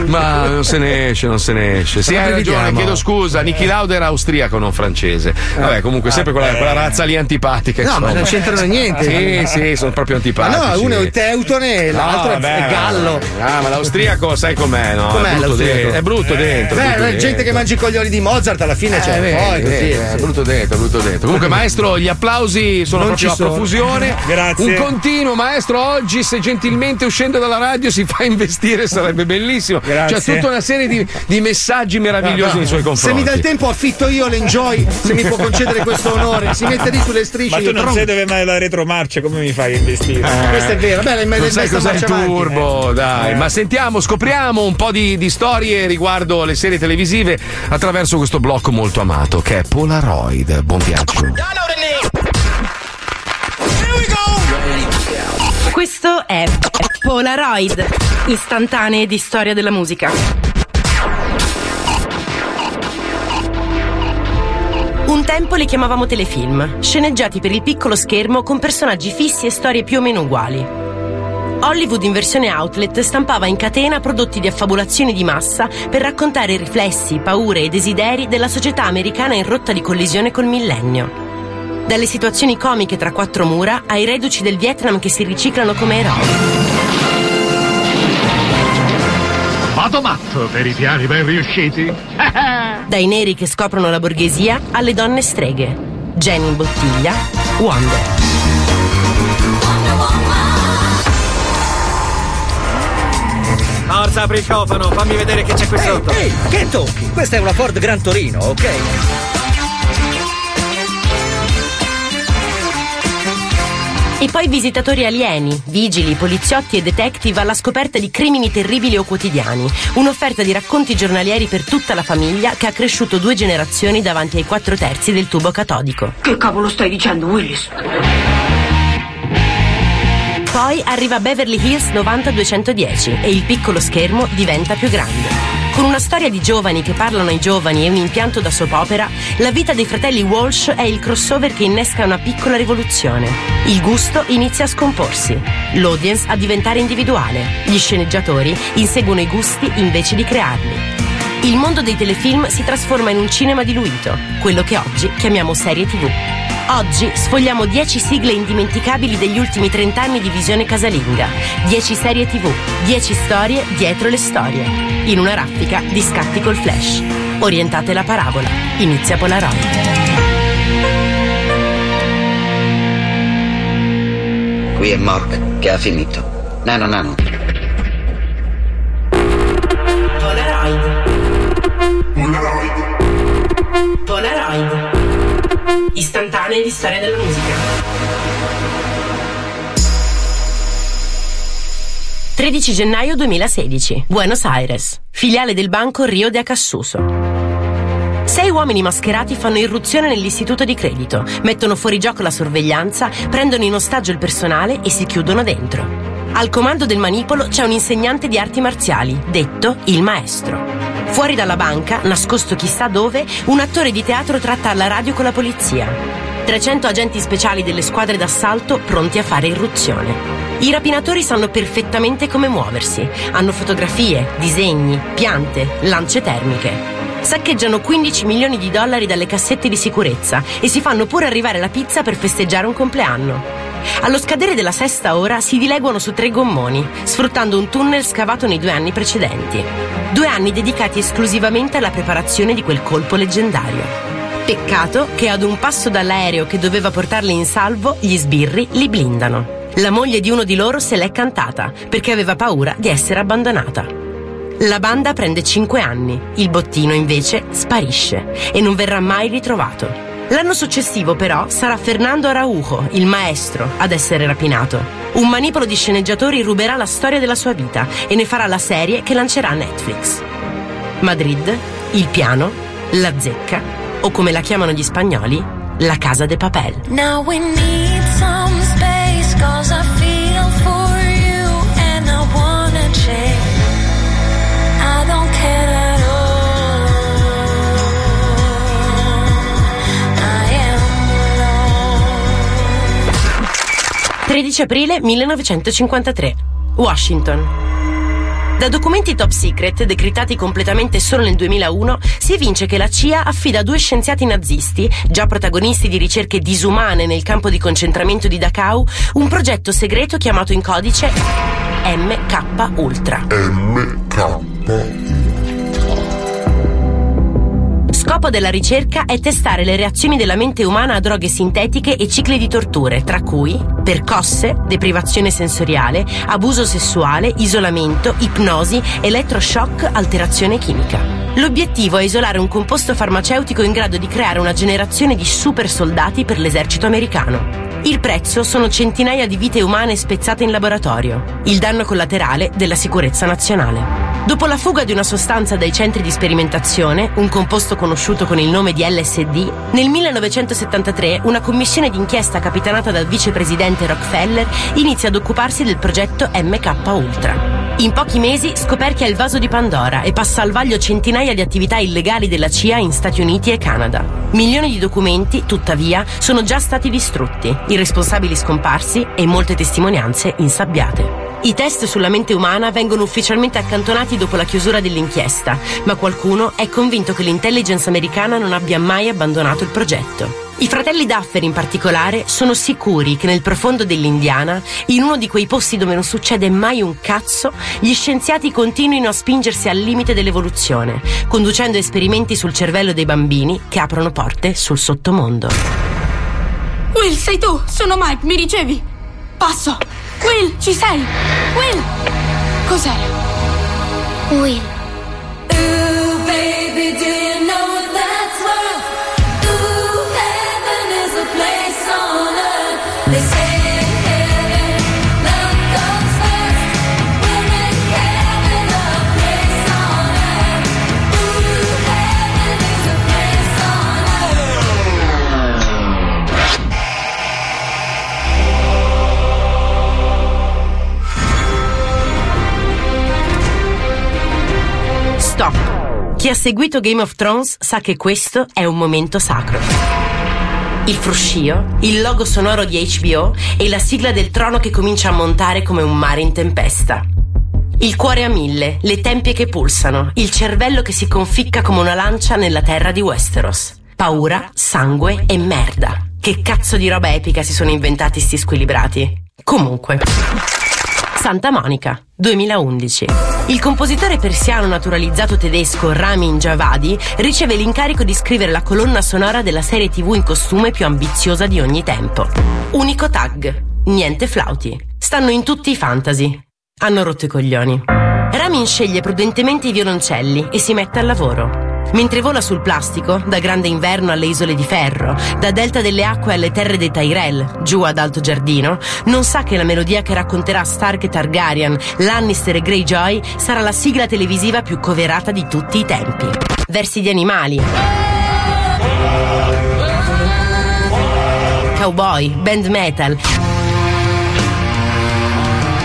ma non se ne esce, non se ne esce. Sì, Ma hai ragione, chiedo scusa. Niki Lauda era austriaco, non francese. Vabbè, comunque, sempre quella, quella razza lì antipatica. No, ma insomma. non c'entrano niente. Sì, sì, sono proprio Ma antipatici. no, uno è un teutone e l'altro No, vabbè, gallo. Ah, ma l'austriaco sai com'è, no? Com'è è brutto l'austriaco? dentro. È brutto dentro. Beh, brutto la gente dentro. che mangia i coglioni di Mozart alla fine Eh, c'è vedi, poi così. vedi, è brutto dentro, brutto dentro. Comunque, maestro, gli applausi sono Non proprio a profusione. <laughs> Grazie. Un continuo, maestro. Oggi, se gentilmente uscendo dalla radio si fa <laughs> investire, sarebbe bellissimo. Grazie. C'è tutta una serie di, di messaggi meravigliosi No, nei suoi Se confronti. mi dà il tempo affitto io l'enjoy, se mi può concedere questo onore, si mette lì sulle strisce. Ma tu non tron- sai dove mai la retromarcia, come mi fai a investire? Eh, Questo è vero, beh, non sai cos'è il avanti. Turbo, dai. Eh. Ma sentiamo, scopriamo un po' di, di storie riguardo le serie televisive attraverso questo blocco molto amato che è Polaroid. Buon viaggio. Questo è Polaroid, istantanee di storia della musica. Un tempo li chiamavamo telefilm, sceneggiati per il piccolo schermo con personaggi fissi e storie più o meno uguali. Hollywood in versione outlet stampava in catena prodotti di affabulazioni di massa per raccontare i riflessi, paure e desideri della società americana in rotta di collisione col millennio. Dalle situazioni comiche tra quattro mura ai reduci del Vietnam che si riciclano come eroi. Vado matto per i piani ben riusciti. <laughs> Dai neri che scoprono la borghesia alle donne streghe. Jenny in bottiglia, Wonder. Forza, apri il cofano, fammi vedere che c'è qui sotto. Ehi, che tocchi? Questa è una Ford Gran Torino, ok? E poi visitatori alieni, vigili, poliziotti e detective alla scoperta di crimini terribili o quotidiani. Un'offerta di racconti giornalieri per tutta la famiglia che ha cresciuto due generazioni davanti ai quattro terzi del tubo catodico. Che cavolo stai dicendo, Willis? Poi arriva Beverly Hills 90210 e il piccolo schermo diventa più grande. Con una storia di giovani che parlano ai giovani e un impianto da soap opera, la vita dei fratelli Walsh è il crossover che innesca una piccola rivoluzione. Il gusto inizia a scomporsi, l'audience a diventare individuale, gli sceneggiatori inseguono i gusti invece di crearli. Il mondo dei telefilm si trasforma in un cinema diluito, quello che oggi chiamiamo serie TV. Oggi sfogliamo 10 sigle indimenticabili degli ultimi 30 anni di visione casalinga, 10 serie TV, 10 storie dietro le storie, in una raffica di scatti col flash. Orientate la parabola, inizia Polaroid. Qui è Mork, che ha finito. Nano, nano. Polaroid. Polaroid. Istantanee di storia della musica. 13 gennaio 2016. Buenos Aires. Filiale del banco Rio de Acassuso. Sei uomini mascherati fanno irruzione nell'istituto di credito, mettono fuori gioco la sorveglianza, prendono in ostaggio il personale e si chiudono dentro. Al comando del manipolo c'è un insegnante di arti marziali, detto il maestro. Fuori dalla banca, nascosto chissà dove, un attore di teatro tratta alla radio con la polizia. 300 agenti speciali delle squadre d'assalto pronti a fare irruzione. I rapinatori sanno perfettamente come muoversi. Hanno fotografie, disegni, piante, lance termiche. Saccheggiano 15 milioni di dollari dalle cassette di sicurezza e si fanno pure arrivare la pizza per festeggiare un compleanno. Allo scadere della sesta ora si dileguano su tre gommoni, sfruttando un tunnel scavato nei due anni precedenti. Due anni dedicati esclusivamente alla preparazione di quel colpo leggendario. Peccato che ad un passo dall'aereo che doveva portarli in salvo, gli sbirri li blindano. La moglie di uno di loro se l'è cantata perché aveva paura di essere abbandonata. La banda prende 5 anni, il bottino invece sparisce e non verrà mai ritrovato. L'anno successivo però sarà Fernando Araujo, il maestro, ad essere rapinato. Un manipolo di sceneggiatori ruberà la storia della sua vita e ne farà la serie che lancerà Netflix. Madrid, il piano, la zecca o come la chiamano gli spagnoli, la casa de papel. 13 aprile 1953. Washington. Da documenti top secret, decretati completamente solo nel 2001, si evince che la CIA affida a due scienziati nazisti, già protagonisti di ricerche disumane nel campo di concentramento di Dachau, un progetto segreto chiamato in codice MK Ultra. Scopo della ricerca è testare le reazioni della mente umana a droghe sintetiche e cicli di torture, tra cui percosse, deprivazione sensoriale, abuso sessuale, isolamento, ipnosi, elettroshock, alterazione chimica. L'obiettivo è isolare un composto farmaceutico in grado di creare una generazione di super soldati per l'esercito americano. Il prezzo sono centinaia di vite umane spezzate in laboratorio, il danno collaterale della sicurezza nazionale. Dopo la fuga di una sostanza dai centri di sperimentazione, un composto conosciuto con il nome di LSD, nel 1973 una commissione d'inchiesta capitanata dal vicepresidente Rockefeller inizia ad occuparsi del progetto MK Ultra. In pochi mesi scoperchia il vaso di Pandora e passa al vaglio centinaia di attività illegali della CIA in Stati Uniti e Canada. Milioni di documenti, tuttavia, sono già stati distrutti, i responsabili scomparsi e molte testimonianze insabbiate. I test sulla mente umana vengono ufficialmente accantonati dopo la chiusura dell'inchiesta, ma qualcuno è convinto che l'intelligence americana non abbia mai abbandonato il progetto. I fratelli Duffer in particolare sono sicuri che nel profondo dell'Indiana, in uno di quei posti dove non succede mai un cazzo, gli scienziati continuino a spingersi al limite dell'evoluzione, conducendo esperimenti sul cervello dei bambini che aprono porte sul sottomondo. Will, sei tu? Sono Mike, mi ricevi? Passo. Will, ci sei? Will! Cos'era? Will. Ha seguito Game of Thrones sa che questo è un momento sacro. Il fruscio, il logo sonoro di HBO e la sigla del trono che comincia a montare come un mare in tempesta. Il cuore a mille, le tempie che pulsano, il cervello che si conficca come una lancia nella terra di Westeros. Paura, sangue e merda. Che cazzo di roba epica si sono inventati sti squilibrati. Comunque. Santa Monica, 2011. Il compositore persiano naturalizzato tedesco Ramin Javadi riceve l'incarico di scrivere la colonna sonora della serie TV in costume più ambiziosa di ogni tempo. Unico tag, niente flauti. Stanno in tutti i fantasy. Hanno rotto i coglioni. Ramin sceglie prudentemente i violoncelli e si mette al lavoro. Mentre vola sul plastico, da Grande Inverno alle Isole di Ferro, da Delta delle Acque alle terre dei Tyrell, giù ad Alto Giardino, non sa che la melodia che racconterà Stark e Targaryen, Lannister e Greyjoy sarà la sigla televisiva più coverata di tutti i tempi. Versi di animali. Cowboy, band metal.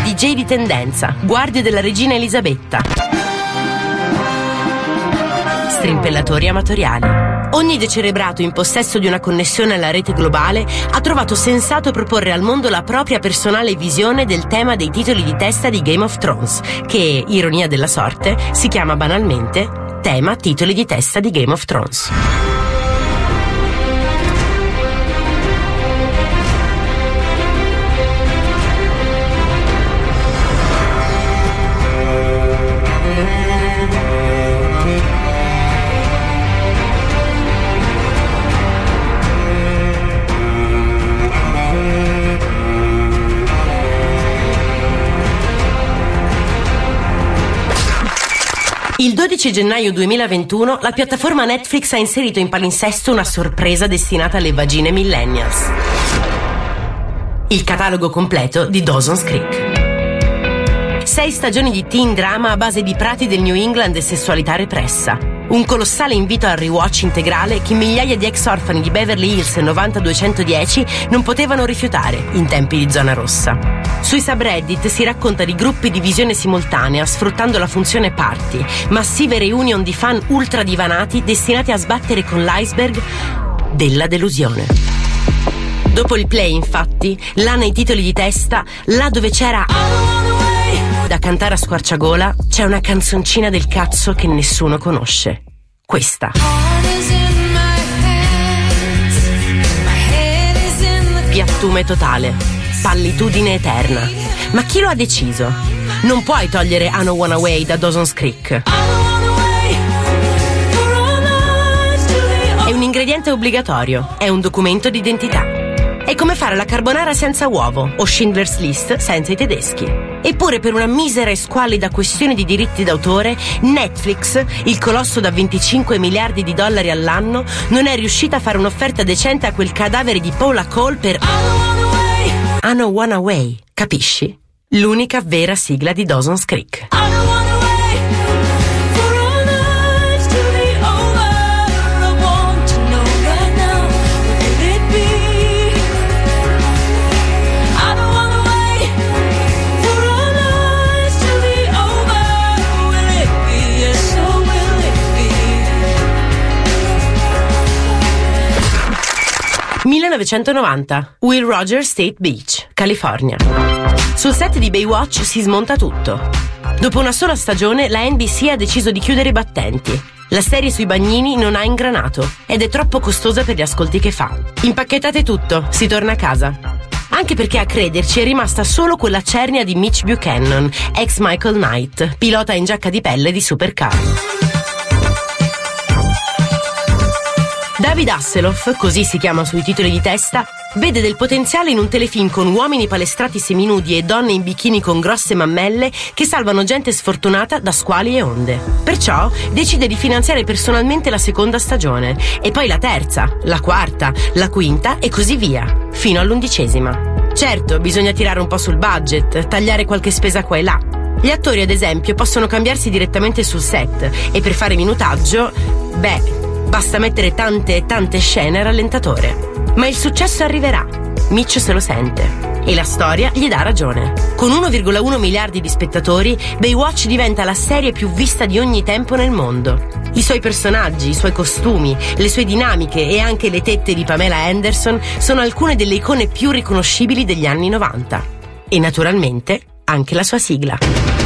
DJ di tendenza, guardie della regina Elisabetta strimpellatori amatoriali. Ogni decerebrato in possesso di una connessione alla rete globale ha trovato sensato proporre al mondo la propria personale visione del tema dei titoli di testa di Game of Thrones, che, ironia della sorte, si chiama banalmente tema titoli di testa di Game of Thrones. Il 12 gennaio 2021 la piattaforma Netflix ha inserito in palinsesto una sorpresa destinata alle vagine millennials. Il catalogo completo di Dawson's Creek. Sei stagioni di teen drama a base di prati del New England e sessualità repressa. Un colossale invito al rewatch integrale che migliaia di ex orfani di Beverly Hills e 90210 non potevano rifiutare in tempi di zona rossa. Sui subreddit si racconta di gruppi di visione simultanea sfruttando la funzione party, massive reunion di fan ultra divanati destinati a sbattere con l'iceberg della delusione. Dopo il play, infatti, là nei titoli di testa, là dove c'era da cantare a squarciagola, c'è una canzoncina del cazzo che nessuno conosce. Questa. Piattume totale. Pallitudine eterna. Ma chi lo ha deciso? Non puoi togliere I Know Wanna Way da Dawson's Creek. È un ingrediente obbligatorio, è un documento d'identità. È come fare la carbonara senza uovo o Schindler's List senza i tedeschi. Eppure per una misera e squallida questione di diritti d'autore, Netflix, il colosso da 25 miliardi di dollari all'anno, non è riuscita a fare un'offerta decente a quel cadavere di Paula Cole per I Know Wanna Way, capisci? L'unica vera sigla di Dawson's Creek. «1990, Will Rogers State Beach, California. Sul set di Baywatch si smonta tutto. Dopo una sola stagione, la NBC ha deciso di chiudere i battenti. La serie sui bagnini non ha ingranato ed è troppo costosa per gli ascolti che fa. Impacchettate tutto, si torna a casa. Anche perché a crederci è rimasta solo quella cernia di Mitch Buchanan, ex Michael Knight, pilota in giacca di pelle di supercar. David Hasselhoff, così si chiama sui titoli di testa, vede del potenziale in un telefilm con uomini palestrati seminudi e donne in bikini con grosse mammelle che salvano gente sfortunata da squali e onde. Perciò decide di finanziare personalmente la seconda stagione e poi la terza, la quarta, la quinta e così via, fino all'undicesima. Certo, bisogna tirare un po' sul budget, tagliare qualche spesa qua e là. Gli attori, ad esempio, possono cambiarsi direttamente sul set e per fare minutaggio, beh, Basta mettere tante e tante scene a rallentatore. Ma il successo arriverà. Mitch se lo sente. E la storia gli dà ragione. Con 1,1 miliardi di spettatori, Baywatch diventa la serie più vista di ogni tempo nel mondo. I suoi personaggi, i suoi costumi, le sue dinamiche e anche le tette di Pamela Anderson sono alcune delle icone più riconoscibili degli anni 90. E naturalmente anche la sua sigla.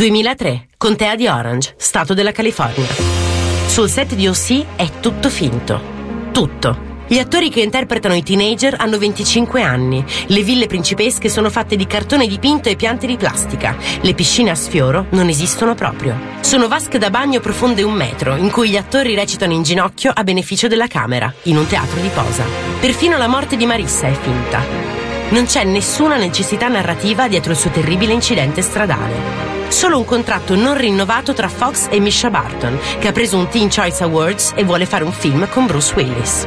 2003, Contea di Orange, Stato della California. Sul set di OC è tutto finto. Tutto. Gli attori che interpretano i teenager hanno 25 anni. Le ville principesche sono fatte di cartone dipinto e piante di plastica. Le piscine a sfioro non esistono proprio. Sono vasche da bagno profonde un metro, in cui gli attori recitano in ginocchio a beneficio della camera, in un teatro di posa. Perfino la morte di Marissa è finta. Non c'è nessuna necessità narrativa dietro il suo terribile incidente stradale. Solo un contratto non rinnovato tra Fox e Misha Barton, che ha preso un Teen Choice Awards e vuole fare un film con Bruce Willis.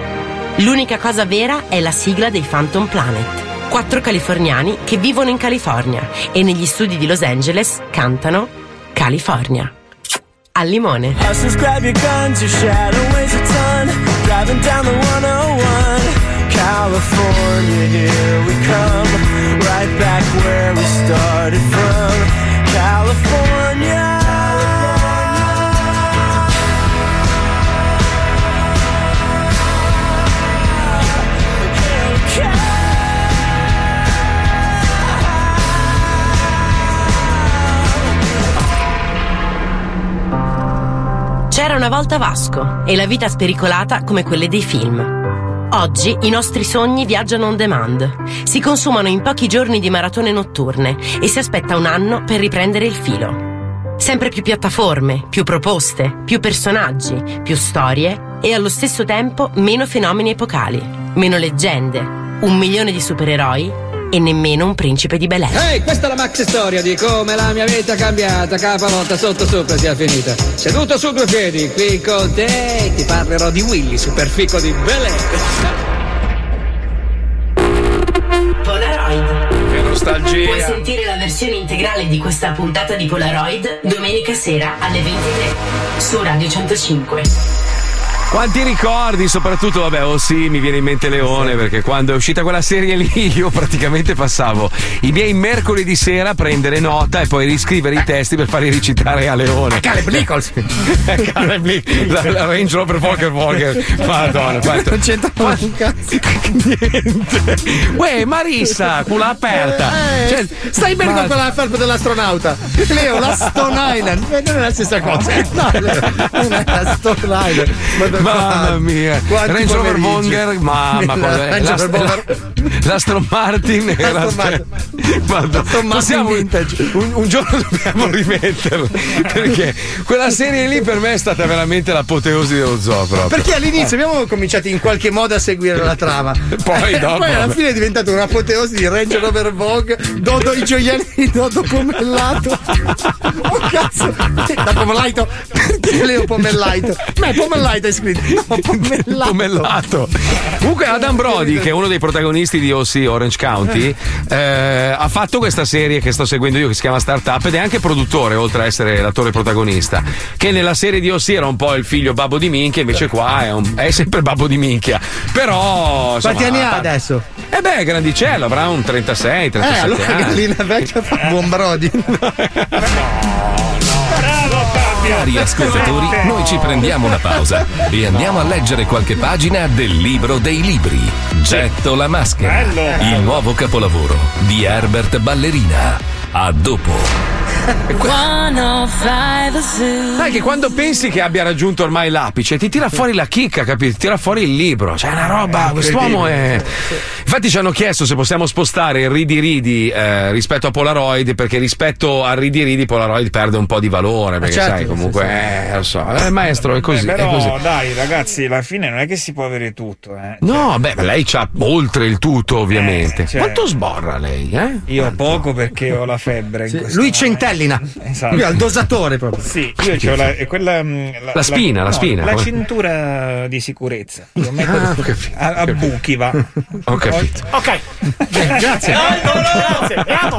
L'unica cosa vera è la sigla dei Phantom Planet. Quattro californiani che vivono in California e negli studi di Los Angeles cantano California. Al limone. California, here we come. Right back where we started from. California. C'era una volta Vasco e la vita spericolata come quelle dei film. Oggi i nostri sogni viaggiano on demand, si consumano in pochi giorni di maratone notturne e si aspetta un anno per riprendere il filo. Sempre più piattaforme, più proposte, più personaggi, più storie e allo stesso tempo meno fenomeni epocali, meno leggende, un milione di supereroi e nemmeno un principe di Belè. Ehi, questa è la maxi storia di come la mia vita è cambiata, capanotta sotto sopra sia finita. Seduto su due piedi, qui con te ti parlerò di Willy, superfico di. Che nostalgia. Puoi sentire la versione integrale di questa puntata di Polaroid domenica sera alle 23 su Radio 105. Quanti ricordi, soprattutto, vabbè, oh sì, mi viene in mente Leone, perché quando è uscita quella serie lì <laughs> io praticamente passavo i miei mercoledì sera a prendere nota e poi riscrivere i testi per farli recitare a Leone. Caleb Nichols. <laughs> Caleb Nichols, la, la Range Rover Walker Walker. Madonna, quanto. Non c'entra un cazzo. Niente. <laughs> Uè, Marissa, culo aperta. Eh, Cioè, stai bene ma- con quella felpa dell'astronauta. Leo, la Stone Island. Eh, Non è la stessa cosa. No, non è la Stone Island. Madonna, Mamma mia, Range Rover. Wonger, mamma, La cosa- Range Rover l'Ast- Wonger. l'Aston Martin era Aston Martin. Possiamo- vintage. un, un giorno dobbiamo <laughs> rimetterlo perché quella serie lì per me è stata veramente l'apoteosi dello zoo proprio. Perché all'inizio abbiamo cominciato in qualche modo a seguire la trama. Poi Eh, dopo- Poi alla fine è diventato un'apoteosi di Range Rover Vogue, Dodo i gioielli di Dodo Pomellato. <laughs> Oh cazzo! Da Pomellaito? Perché Leo Pomellaito? Ma è Pomellaito hai scritto. No, Pomellato. Pomellato. Comunque Adam Brody, che è uno dei protagonisti di OC Orange County, eh, ha fatto questa serie che sto seguendo io che si chiama Startup ed è anche produttore, oltre a essere l'attore protagonista. Che nella serie di OC era un po' il figlio babbo di minchia, invece qua è, un- è sempre babbo di minchia. Però. insomma, Quanti anni ha adesso? Eh beh, grandicello, avrà un 36, Eh, 37 allora anni. gallina vecchia fa buon Brody. <laughs> Cari ascoltatori, noi ci prendiamo una pausa e andiamo a leggere qualche pagina del libro dei libri. Getto la maschera. Il nuovo capolavoro di Herbert Ballerina. A dopo. Sai che quando pensi che abbia raggiunto ormai l'apice, ti tira fuori la chicca, capito? Ti tira fuori il libro. Cioè, una roba. Quest'uomo è. Infatti, ci hanno chiesto se possiamo spostare il Ridi Ridi eh, rispetto a Polaroid, perché rispetto a Ridi Ridi Polaroid perde un po' di valore. Perché, certo, sai, comunque, sì, eh, lo so. Eh, maestro, è così. Beh, è però, così. dai, ragazzi, alla fine non è che si può avere tutto, eh. No, beh, lei c'ha oltre il tutto, ovviamente. cioè- Quanto sborra lei, eh? Io poco perché ho la febbre. in Sì, lui momento. Centellina. Esatto. Lui ha il dosatore proprio. Sì, io ho la, quella, mm, La spina, la no, spina, La cintura di sicurezza. Io metto Ah, ho capito. a, a buchi va. Ho capito. Ok. Grazie. Grazie. Andiamo.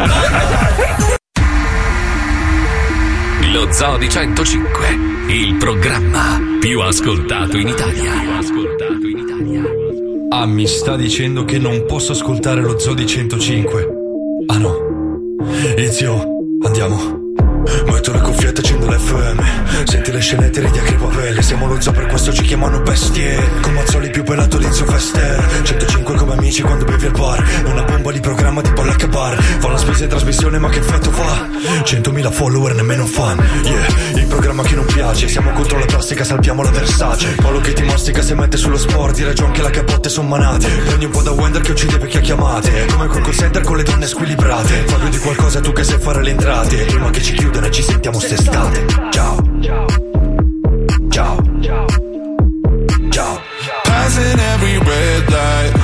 Lo Zoo di 105, il programma più ascoltato in Italia. Ah, mi sta dicendo che non posso ascoltare lo Zoo di 105. Ah no. Izio, andiamo. Metto le cuffiette, accendo l'FM Senti le scenette, ridi a crepapelle Siamo lo zoo, per questo ci chiamano bestie. Con Mazzoli più pelato di Zio Fester 105 come amici quando bevi al bar. Una bomba di programma tipo Black Bar. Fa la spesa in trasmissione ma che effetto fa? 100.000 follower, nemmeno fan. Yeah, il programma che non piace. Siamo contro la plastica, salviamo la Versace. Paolo che ti mastica se mette sullo sport Di ragione che la capotte son manate. Prendi un po' da Wender che uccide vecchie chiamate. Come col call center con le donne squilibrate. Parlo di qualcosa tu che sai fare le entrate. Prima che ci chiudano ci sentiamo st'estate Ciao Job. Job. Job. Job. Passing every red light.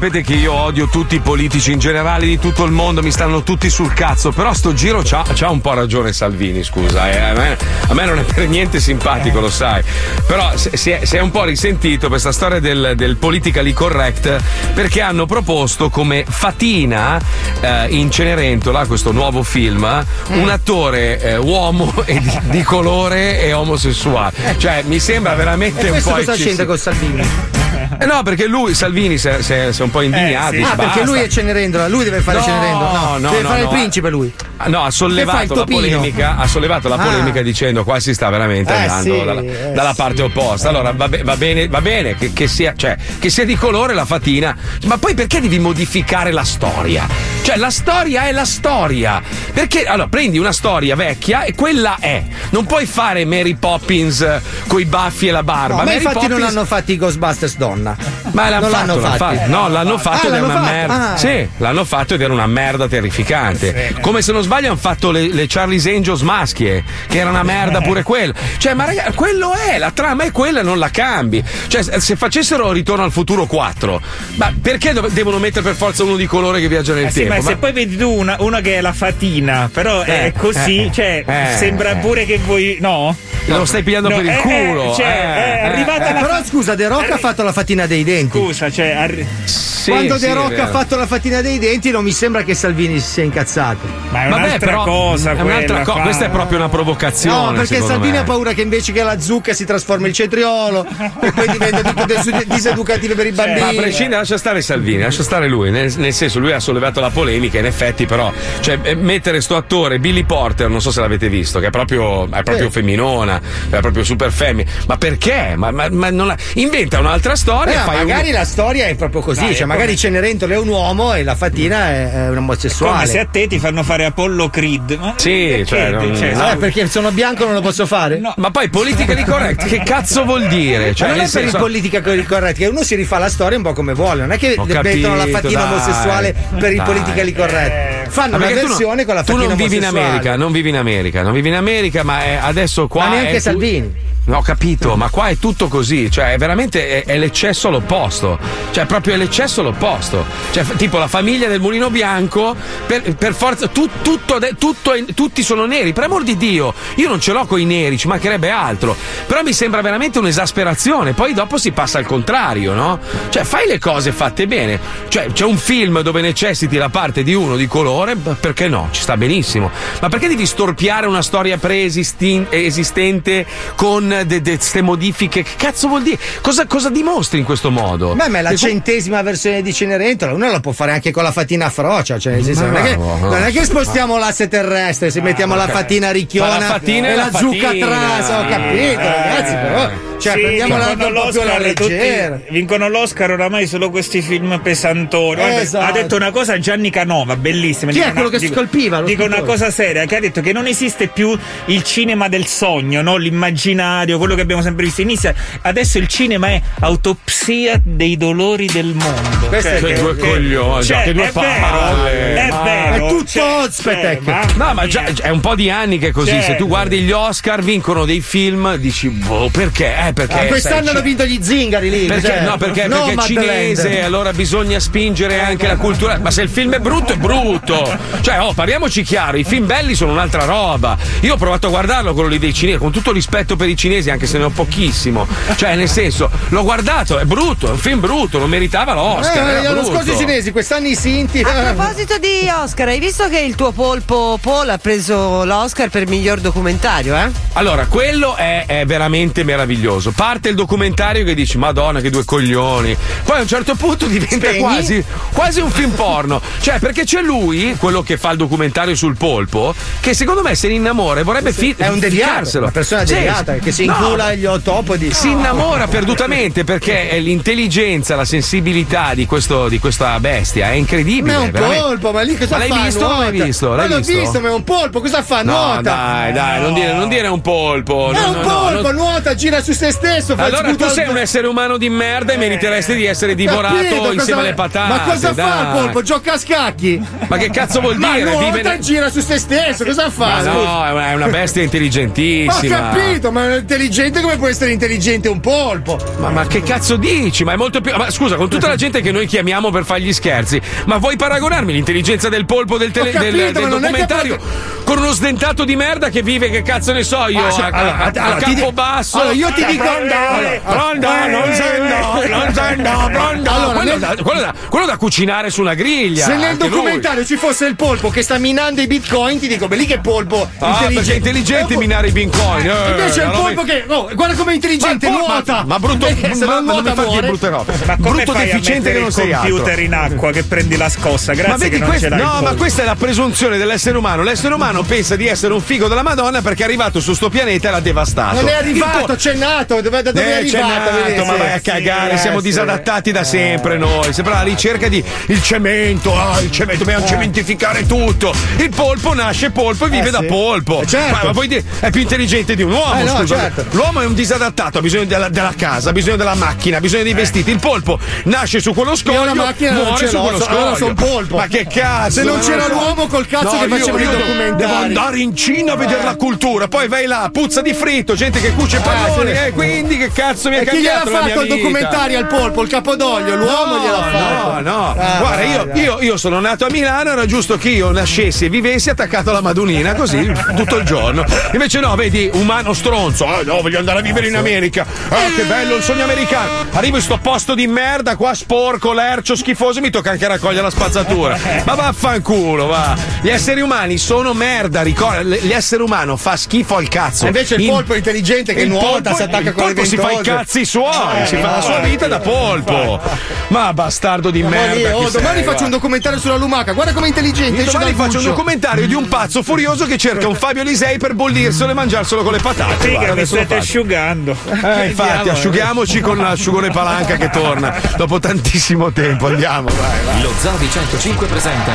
Sapete che io odio tutti i politici in generale di tutto il mondo, mi stanno tutti sul cazzo, però sto giro c'ha, c'ha un po' ragione Salvini, scusa, eh, a, me, a me non è per niente simpatico, lo sai. Però si è, si è un po' risentito questa storia del, del politically correct perché hanno proposto come Fatina eh, in Cenerentola, questo nuovo film, un attore eh, uomo <laughs> e di, di colore e omosessuale. Cioè, mi sembra veramente E un po' cosa eccessivo. c'entra con Salvini? Eh no, perché lui, Salvini, si è, un po' indignato. ah, dice, perché "Basta". lui è Cenerendola, lui deve fare No, Cenerendola. No, no, deve no, fare no, il principe lui. No, ha sollevato la polemica, ha sollevato la Ah. polemica dicendo qua si sta veramente Eh, andando sì, dalla, eh, dalla parte opposta. Allora va, be- va bene, va bene che, che sia, cioè, che sia di colore la fatina, ma poi perché devi modificare la storia? Cioè, la storia è la storia. Perché allora prendi una storia vecchia e quella è. Non puoi fare Mary Poppins eh, coi baffi e la barba. No, ma Mary infatti non Poppins- hanno fatto i Ghostbusters donna. Ma l'hanno fatto, l'hanno fatto. No, l'hanno fatto Ah, ed l'hanno una fatto? merda. Ah. Sì, l'hanno fatto ed era una merda terrificante. Come se non sbaglio hanno fatto le, le Charlie's Angels maschie, che era una merda pure quella. Cioè, ma ragazzi, quello è, la trama è quella, non la cambi. Cioè, se se facessero Ritorno al futuro 4, ma perché dov- devono mettere per forza uno di colore che viaggia nel Eh sì, tempo? ma se poi vedi tu una, una che è la fatina, però Eh, è così, eh, cioè eh, sembra eh. pure che vuoi. No? Lo stai pigliando No, per il eh, culo. eh, cioè, eh, è arrivata eh, la Però scusa, The Rock ha fatto la fatina dei denti. Scusa, cioè. arri- sì, è Rock vero. ha fatto la fatina dei denti, non mi sembra che Salvini si sia incazzato. Ma è Vabbè, un'altra però, cosa. è un'altra quella, co- fa- questa è proprio una provocazione. No, perché Salvini me. ha paura che invece che la zucca si trasformi il cetriolo <laughs> e poi diventa tutto des- diseducativo per i Ma a bambini. prescindere, lascia stare Salvini, lascia stare lui. Nel, nel senso, lui ha sollevato la polemica, in effetti, però, cioè, eh, mettere sto attore Billy Porter, non so se l'avete visto, che è proprio, è proprio Sì. femminona, è proprio super femmina. Ma perché? Ma, ma- ma non la- inventa un'altra storia Eh, e fai un- magari la storia è proprio così, Dai, cioè magari Cenerentola è un uomo e la fatina è, è un omosessuale. Come se a te ti fanno fare Apollo Creed. Ma Sì, perché? cioè, non- Cioè, Ah, no. perché sono bianco non lo posso fare? Ma poi politically correct, che cazzo vuol dire? Cioè, Ma non è per senso- il politica correct, che uno si rifà la storia un po' come vuole, non è che Ho mettono la fatina dai. omosessuale per il Dai. politically correct. Fanno Ma una tu versione non- con la Tu fatina non vivi in omosessuale. America, non vivi in America, non vivi in America, ma è- adesso qua. Ma neanche è tu- Salvini. No, ho capito, ma qua è tutto così, cioè è veramente è, è l'eccesso all'opposto, cioè proprio è l'eccesso all'opposto, cioè f- tipo la famiglia del mulino bianco, per, per forza, tu- tutto, tutto tutti sono neri, per amor di Dio, io non ce l'ho con i neri, ci mancherebbe altro, però mi sembra veramente un'esasperazione, poi dopo si passa al contrario, no? Cioè fai le cose fatte bene, cioè c'è un film dove necessiti la parte di uno di colore, perché no? Ci sta benissimo, ma perché devi storpiare una storia preesistente con queste modifiche? Che cazzo vuol dire? Cosa, cosa dimostri in questo modo? Beh, ma è la com- centesima versione di Cenerentola, uno la può fare anche con la fatina a frocia, cioè nel senso, non, è che, no, no. non è che spostiamo l'asse terrestre, se mettiamo la ok. fatina ricchiona la fatina e la, la zucca trasa, ho capito, Eh. ragazzi, però cioè Sì, alla l'Oscar tutti- leggera. vincono l'Oscar oramai solo questi film pesantoni. Esatto. Ha detto una cosa Gianni Canova, bellissima. Chi Dico è quello una- che dico- scolpiva, Dico una cosa seria, che ha detto che non esiste più il cinema del sogno, no? l'immaginario, quello che abbiamo sempre visto. Inizia, adesso il cinema è autopsia dei dolori del mondo. Questo è Che che- due che- coglioni, cioè, che due è vero, palle. è Ma- vero. È tutto cioè, Ozpetek. cioè, No, ma già è un po' di anni che è così. Certo. Se tu guardi gli Oscar, vincono dei film, dici, boh, perché? Eh, perché. Ah, quest'anno sai, hanno vinto gli zingari lì. Perché, cioè, no, perché, no, perché è Madeleine. cinese, allora bisogna spingere anche la cultura. Ma se il film è brutto, è brutto. Cioè, oh, parliamoci chiaro, i film belli sono un'altra roba. Io ho provato a guardarlo, quello lì dei cinesi, con tutto rispetto per i cinesi, anche se ne ho pochissimo. Cioè, nel senso, l'ho guardato, è brutto, è un film brutto, non meritava l'Oscar. Eh, l'anno scorso i cinesi, quest'anno i sinti. A proposito di Oscar, hai visto che il tuo polpo Paul ha preso l'Oscar per miglior documentario, eh? Allora, quello è, è veramente meraviglioso. Parte il documentario che dici, Madonna, che due coglioni. Poi a un certo punto diventa quasi, quasi un film porno. Cioè, perché c'è lui, quello che fa il documentario sul polpo, che secondo me se ne innamora e vorrebbe fi- È un deviato, una persona deviata sì. che si No, incula gli ottopodi. si innamora perdutamente perché è l'intelligenza, la sensibilità di, questo- di questa bestia è incredibile. Ma è un veramente. polpo, ma lì cosa Ma l'hai fa? visto l'hai visto? Ma L'hai l'ho visto? visto, ma è un polpo, cosa fa? No, Nuota. dai, dai, non dire, non dire un polpo. È no, un no, no, polpo, nuota, gira su se stesso. Allora tu sei un essere umano di merda e meriteresti di essere divorato Capito, insieme alle patate. Ma cosa fa il dai. polpo? Gioca a scacchi. Ma che cazzo vuol Ma dire? nuota, Vive- gira su se stesso, cosa fa? Ma no, è una- bestia Ma ho intelligentissima. capito, ma intelligente come può essere intelligente un polpo? Ma, ma che cazzo dici? Ma è molto più. Ma scusa, con tutta la gente che noi chiamiamo per fare gli scherzi, ma vuoi paragonarmi l'intelligenza del polpo del, tele- capito, del- del documentario con uno sdentato di merda che vive, che cazzo ne so io, Ah, sì, a, allora, a- a allora, ti Campobasso? di- allora, io ti dico- Pronto, pronto, eh, non eh, sento, eh, non sento, pronto. Allora, Quello nel- da, quello da- quello da cucinare su una griglia. Se nel anche lui. documentario ci fosse il polpo che sta minando i bitcoin, ti dico, beh lì che polpo Ah, perché è intelligente Polpo- minare i bitcoin. eh, Invece il una polpo che. oh, guarda com'è intelligente, Ma nuota! Ma, ma brutto, Eh, ma, non ma non nuota mi fa dire muore. brutte robe. Ma come brutto fai deficiente a che non il sei altro. computer in acqua che prendi la scossa? Grazie ma vedi, che non l'hai. no, ma questa è la presunzione dell'essere umano. L'essere umano pensa di essere un figo della Madonna perché è arrivato su sto pianeta e l'ha devastato. Non è Il arrivato, po- c'è nato, dove, da dove è Eh, c'è arrivato? nato, ma vai a Sì, cagare, eh, siamo sì. disadattati da sempre noi. Sembra la ricerca di il cemento, ah, il cemento, dobbiamo cementificare tutto. Il polpo nasce polpo e vive Eh, da sì. polpo. Eh, certo. Ma, ma vuoi dire, è più intelligente di un uomo, Eh, no, scusa. L'uomo è un disadattato, ha bisogno della, della casa, ha bisogno della macchina, ha bisogno dei vestiti. Il polpo nasce su quello scoglio, Io la macchina non muore su quello scoglio. allora son polpo. Ma che cazzo? Se non ma c'era so. l'uomo col cazzo che io- faceva i io devo- documentari. Devo andare in Cina a vedere la cultura, poi vai là, puzza di fritto, gente che cuce palloni, sì. eh, quindi che cazzo mi ha E chi gliel'ha cambiato fatto il documentario al polpo, il capodoglio? L'uomo gliel'ha fatto. No, no, Ah, guarda, dai, io, dai. io- io sono nato a Milano, era giusto che io nascessi e vivessi attaccato alla Madunina, così tutto il giorno. Invece no, vedi, umano stronzo, no, voglio andare a vivere in America. Ah, che bello il sogno americano. Arrivo in sto posto di merda, qua sporco, lercio, schifoso, mi tocca anche raccogliere la spazzatura. Ma vaffanculo, va. Gli esseri umani sono merda, ricorda, l'essere umano fa schifo al cazzo. E invece il In- polpo è intelligente che il nuota, polpo- si attacca il con le polpo si fa i cazzi suoi, Eh, si fa la sua vita da polpo. Ma bastardo di Ma merda. oh, domani sei, faccio un va. documentario sulla lumaca, guarda com'è intelligente. Domani faccio un documentario di un pazzo furioso che cerca un Fabio Lisei per bollirselo e mangiarselo con le patate. Figa, Guarda, state asciugando. Eh, infatti, Andiamo, asciughiamoci con l'asciugone palanca che torna dopo tantissimo tempo. Andiamo, vai, vai. Lo Zoo di 105 presenta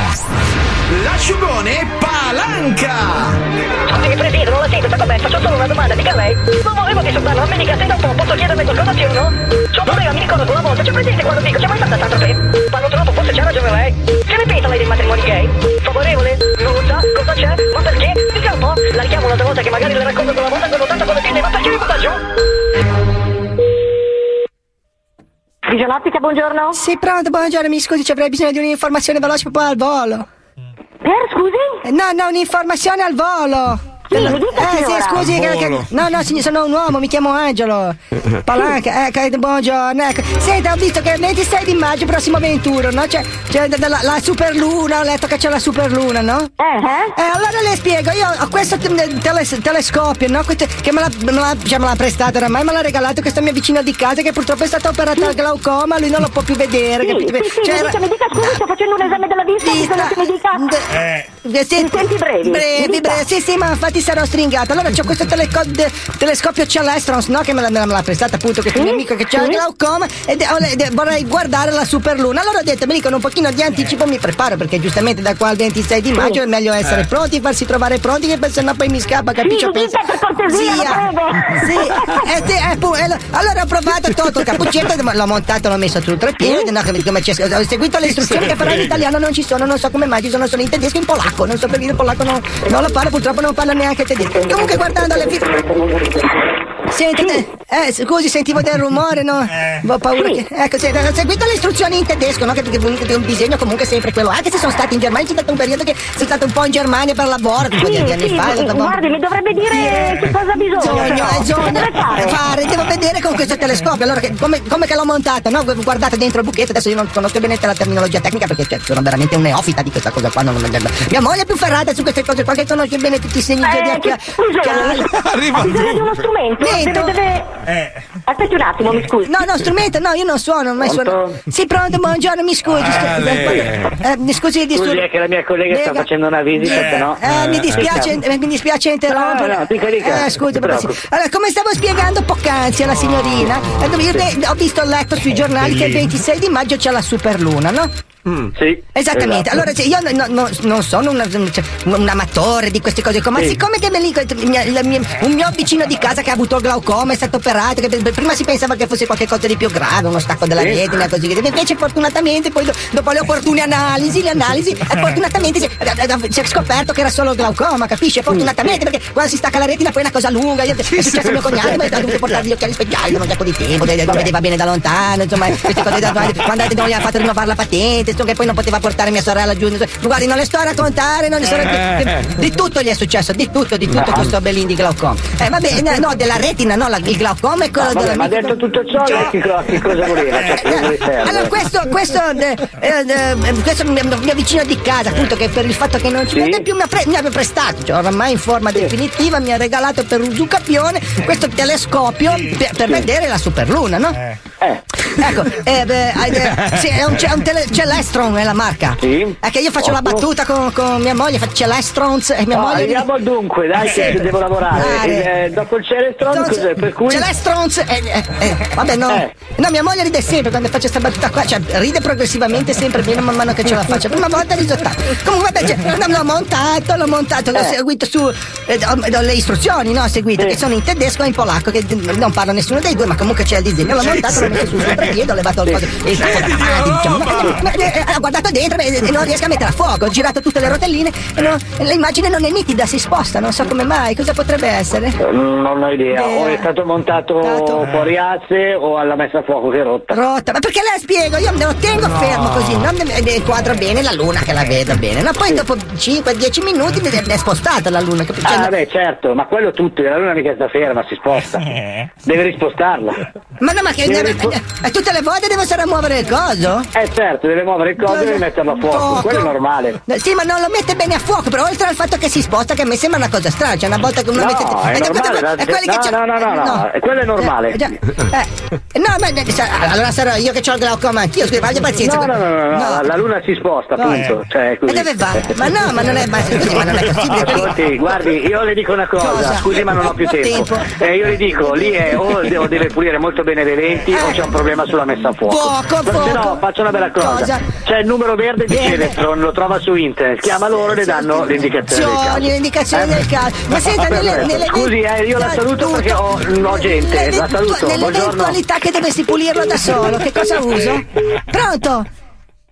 L'asciugone palanca! Scusi, Presidente, non la sento, sta com'è? Faccio solo una domanda, dica lei. Non volevo disturbarlo, ma mica se dopo posso chiederle qualcosa sì o no? C'ho un problema, mi ricordo una volta, c'è presente quando dico, c'è mai stata tanto che parlo troppo, forse c'ha ragione lei. Che ne pensa lei dei matrimoni gay? Favorevole? Non lo sa? Cosa c'è? Ma perché? Dica un po', la richiamo un'altra volta che magari le racconto quella volta quando tanto come tiene, ma perché mi butta giù? Visiolattica, buongiorno. Sì, pronto, buongiorno, mi scusi, ci avrei bisogno di un'informazione veloce proprio al volo. Per, scusi? No, no, un'informazione al volo. Sì, mi dica, eh, sì, scusi, che, che- no, no, signor, sono un uomo, mi chiamo Angelo. <laughs> Palanca, ecco, eh, buongiorno, ecco. Senta, ho visto che il 26 di maggio, prossimo 21, no? C'è, c'è da- la, la superluna, ho letto che c'è la superluna, no? Eh, allora le spiego, io ho questo te- tele- telescopio, no? Questo- che me l'ha, me l'ha, cioè, me l'ha prestato oramai, me l'ha regalato questo mio vicino di casa che purtroppo è stato operato al glaucoma, lui non lo può più vedere, Sì, capito? sì, sì, Cioè, mi dica, mi dica, scusi, sto facendo un esame della vista, che mi dica... Eh, sì, In tempi brevi. brevi, brevi. Sì, sì, ma infatti sarò stringata. Allora c'ho questo teleco- de- telescopio Celestrons, no? Che me, la- me l'ha prestata appunto questo mio amico che c'ha il glaucoma e de- ed- vorrei guardare la superluna. Allora ho detto, mi dicono un pochino di anticipo, mi preparo perché giustamente da qua al 26 di maggio è meglio essere Eh. pronti, farsi trovare pronti, che se no poi mi scappa, capisci? Sì, Penso- per cortesia, Sì. <laughs> Sì, eh, sì, eh, pu- eh, lo- allora ho provato, ho tolto il cappuccetto, l'ho montato, l'ho messo tutto il piede, no, come- come c'è- ho seguito le istruzioni che però in italiano non ci sono, non so come mai ci sono solo in tedesco e in polacco, non so perché in polacco non, non lo parlo, purtroppo non parlo neanche tedesco. Comunque guardando le Senti, eh, scusi, sentivo del rumore, no? Ho paura che. Ecco, se, ho seguito le istruzioni in tedesco, no? Che, che, che un disegno comunque sempre quello. Anche se sono stati in Germania, c'è stato un periodo che sono stato un po' in Germania per lavoro, tipo Sì, di anni sì, fa. un po'- guardi, mi dovrebbe dire che cosa bisogna. Bisogna, eh, bisogna deve fare? devo vedere con questo telescopio. Allora, che- come, come che l'ho montato, no? Guardate dentro il buchetto, adesso io non conosco bene la terminologia tecnica perché cioè, sono veramente un neofita di questa cosa qua. Non, non- mia moglie è più ferrata su queste cose qua che conosce bene tutti i segni Eh, zodiacali. che- scusi, Arriva ha bisogno di uno strumento, deve, deve... Aspetti un attimo, mi scusi. No, no, strumento, no, io non suono, non mai Pronto? suono. Sì, pronto, buongiorno, mi scusi. Ah, lei. eh, mi scusi, di Scusi, è che la mia collega sta Lega. facendo una visita, Eh, però... eh, mi dispiace, Aspetta. eh, mi dispiace interrompere. No, no, dica, dica. Eh, scusi, sì. Allora, come stavo spiegando poc'anzi alla signorina, eh, io de- ho visto, ho letto sui giornali che il 26 di maggio c'è la superluna, no? Sì. Esattamente, esatto. allora io no- no- non sono una- cioè, un amatore di queste cose ma Sì. siccome che mia- un mio vicino di casa che ha avuto il glaucoma è stato operato, che prima si pensava che fosse qualcosa di più grave, uno stacco della Sì. retina, così via. invece fortunatamente poi do- dopo le opportune analisi, le analisi, eh, <laughs> fortunatamente si, eh, si è scoperto che era solo glaucoma, capisci? Fortunatamente perché quando si stacca la retina poi è una cosa lunga, è successo a mio cognato, ma ha dovuto portare gli occhiali speciali da un sacco di tempo, non vedeva bene da lontano, insomma, queste cose da quando gli ha fatto rinnovare la patente, senso che poi non poteva portare mia sorella giù. Guardi, non le sto a raccontare, non le sto a raccontare. Di tutto gli è successo, di tutto, di tutto questo belin di glaucoma. Eh vabbè, no, <laughs> no, della retina, no, la- il glaucoma è quello vabbè, della ma ha detto tutto ciò, che, co- che cosa voleva? Cioè, che le serve? allora, questo, questo, eh, eh, eh, questo mio, vicino di casa, appunto, che per il fatto che non ci vede più, mi, ha pre- mi aveva prestato, cioè oramai in forma definitiva, mi ha regalato per un giucapione questo telescopio per, per vedere la superluna, no? Ecco, eh, beh, eh, sì, è un, c'è un tele, Celestron è la marca. Sì. È che io faccio la Ottimo. battuta con, con mia moglie, faccio Celestrons e mia No, moglie. arriviamo al dunque, dai, che Sì. devo lavorare. Eh, dopo il Celestron, cos'è? Per cui... Celestrons eh, eh, eh, vabbè no no mia moglie ride sempre quando faccio questa battuta qua cioè ride progressivamente sempre meno man mano che ce la faccio prima volta riso tanto comunque vabbè cioè, no, l'ho montato l'ho montato l'ho Eh. seguito su eh, ho- le istruzioni no ho seguito che sono in tedesco e in polacco che non parlo nessuno dei due ma comunque c'è il disegno l'ho montato l'ho messo sul soprappiede ho levato il coso il capo da davanti, diciamo, ma- ma- eh, ho guardato dentro e non riesco a mettere a fuoco ho girato tutte le rotelline e no- l'immagine non è nitida si sposta non so come mai cosa potrebbe essere Non ho idea, o è stato montato fuori asse o alla messa a fuoco che è rotta. rotta. Ma perché la spiego? Io me lo tengo No. fermo così, non mi- eh, inquadro bene la luna che la vedo bene. No, poi dopo 5-10 minuti mi è spostata la luna, capisci? Cioè, Ah, beh, certo, ma quello tutto, la luna mica sta ferma, si sposta. Deve rispostarla. Ma no, ma che Deve deve- rispo- eh, tutte le volte devo stare a muovere il coso? Eh certo, deve muovere il coso e deve metterlo a fuoco, Fuoco. quello è normale. Eh, Sì, ma non lo mette bene a fuoco, però oltre al fatto che si sposta, che a me sembra una cosa strana. Cioè, una volta che uno No, mette. è ed normale, la- è quelli che no, no, no, no, no, quello è normale. Eh, eh, no, ma eh, allora sarò io che ho il glaucoma anch'io, scusi, abbia pazienza. No, no, no, no, no, No. la luna si sposta, No, appunto. Cioè, è così. E dove va? Ma no, ma non è, ma, scusi, ma non è possibile. <laughs> Ascolti, guardi, io le dico una cosa, Cosa? scusi ma non ho più tempo. tempo. Eh, io le dico, lì è o deve pulire molto bene le lenti o c'è un problema sulla messa a fuoco. Fuoco, Se fuoco. no, faccio una bella cosa. Cosa? C'è il numero verde di. Celestron, lo trova su internet, chiama loro e le danno le indicazioni del caso. le indicazioni Eh? del caso. Ma senta, nelle, perfetto. nelle Scusi, eh, io la saluto perché ho, ho gente, la saluto. Nell'eventualità che dovessi pulirlo da solo, che cosa uso? <laughs> Pronto?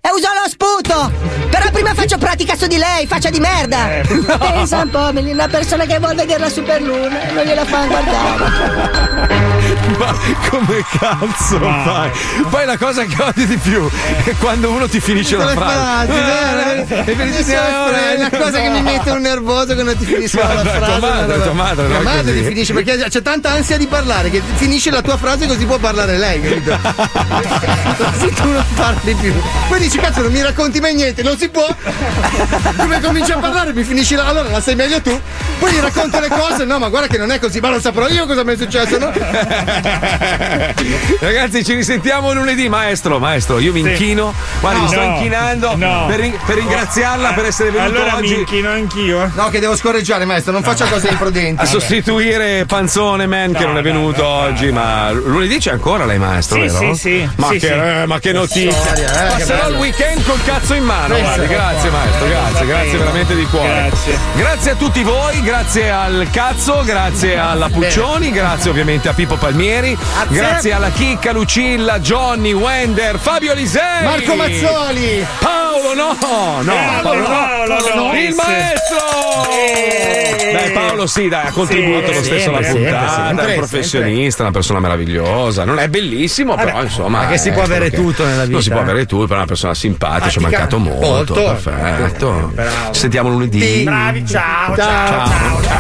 E uso lo sputo! Però prima faccio pratica su di lei, faccia di merda! Eh. <laughs> Pensa un po', Meli, una persona che vuole vedere la superluna e non gliela fa guardare. <laughs> Ma come cazzo fai? Poi la cosa che odio di più è quando uno ti finisce la frase. Eh, e vedi, Sì, è una cosa che mi mette un nervoso quando ti finisce la frase. tua madre, tua madre, Tua no, madre ti finisce perché c'è tanta ansia di parlare che finisce la tua frase così può parlare lei, capito? <laughs> così tu non parli più. Poi dici, cazzo, non mi racconti mai niente, non si può. Come cominci a parlare, mi finisci la. Allora la sai meglio tu. Poi gli racconto le cose, no, ma guarda che non è così, ma lo saprò io cosa mi è successo, no? <laughs> Ragazzi, ci risentiamo lunedì, maestro. Maestro, io mi Sì. inchino. Guarda, mi No. sto No. inchinando No. per, rin- per ringraziarla per essere venuto Allora mi oggi. inchino anch'io. No, che devo scorreggiare, maestro, non faccia cose imprudenti. A sostituire Panzone Man che non è venuto oggi, ma lunedì c'è ancora lei, maestro, Sì, vero? sì, sì. Ma, Sì, che, sì. eh, ma che notizia! Storia, eh, che Passerò bello. Weekend col cazzo in mano. Guardi, grazie, maestro, grazie, grazie veramente di cuore. Grazie. Grazie a tutti voi, grazie al cazzo, grazie alla Puccioni, grazie ovviamente a Pippo Palmieri, grazie alla Chicca, Lucilla, Johnny, Wender, Fabio Lisei, Marco Mazzoli! Paolo, no, no, Paolo, no, Paolo, no. il maestro! Beh, Paolo sì, dai, ha contribuito lo stesso alla puntata, è un professionista, una persona meravigliosa, non è bellissimo, però insomma... ma che si eh, può avere tutto nella Non si vita, può avere tutto, però è una persona simpatica, ci è mancato molto, Molto. perfetto. Bravo. Ci sentiamo lunedì. Bravi, ciao, ciao, Ciao. ciao. ciao.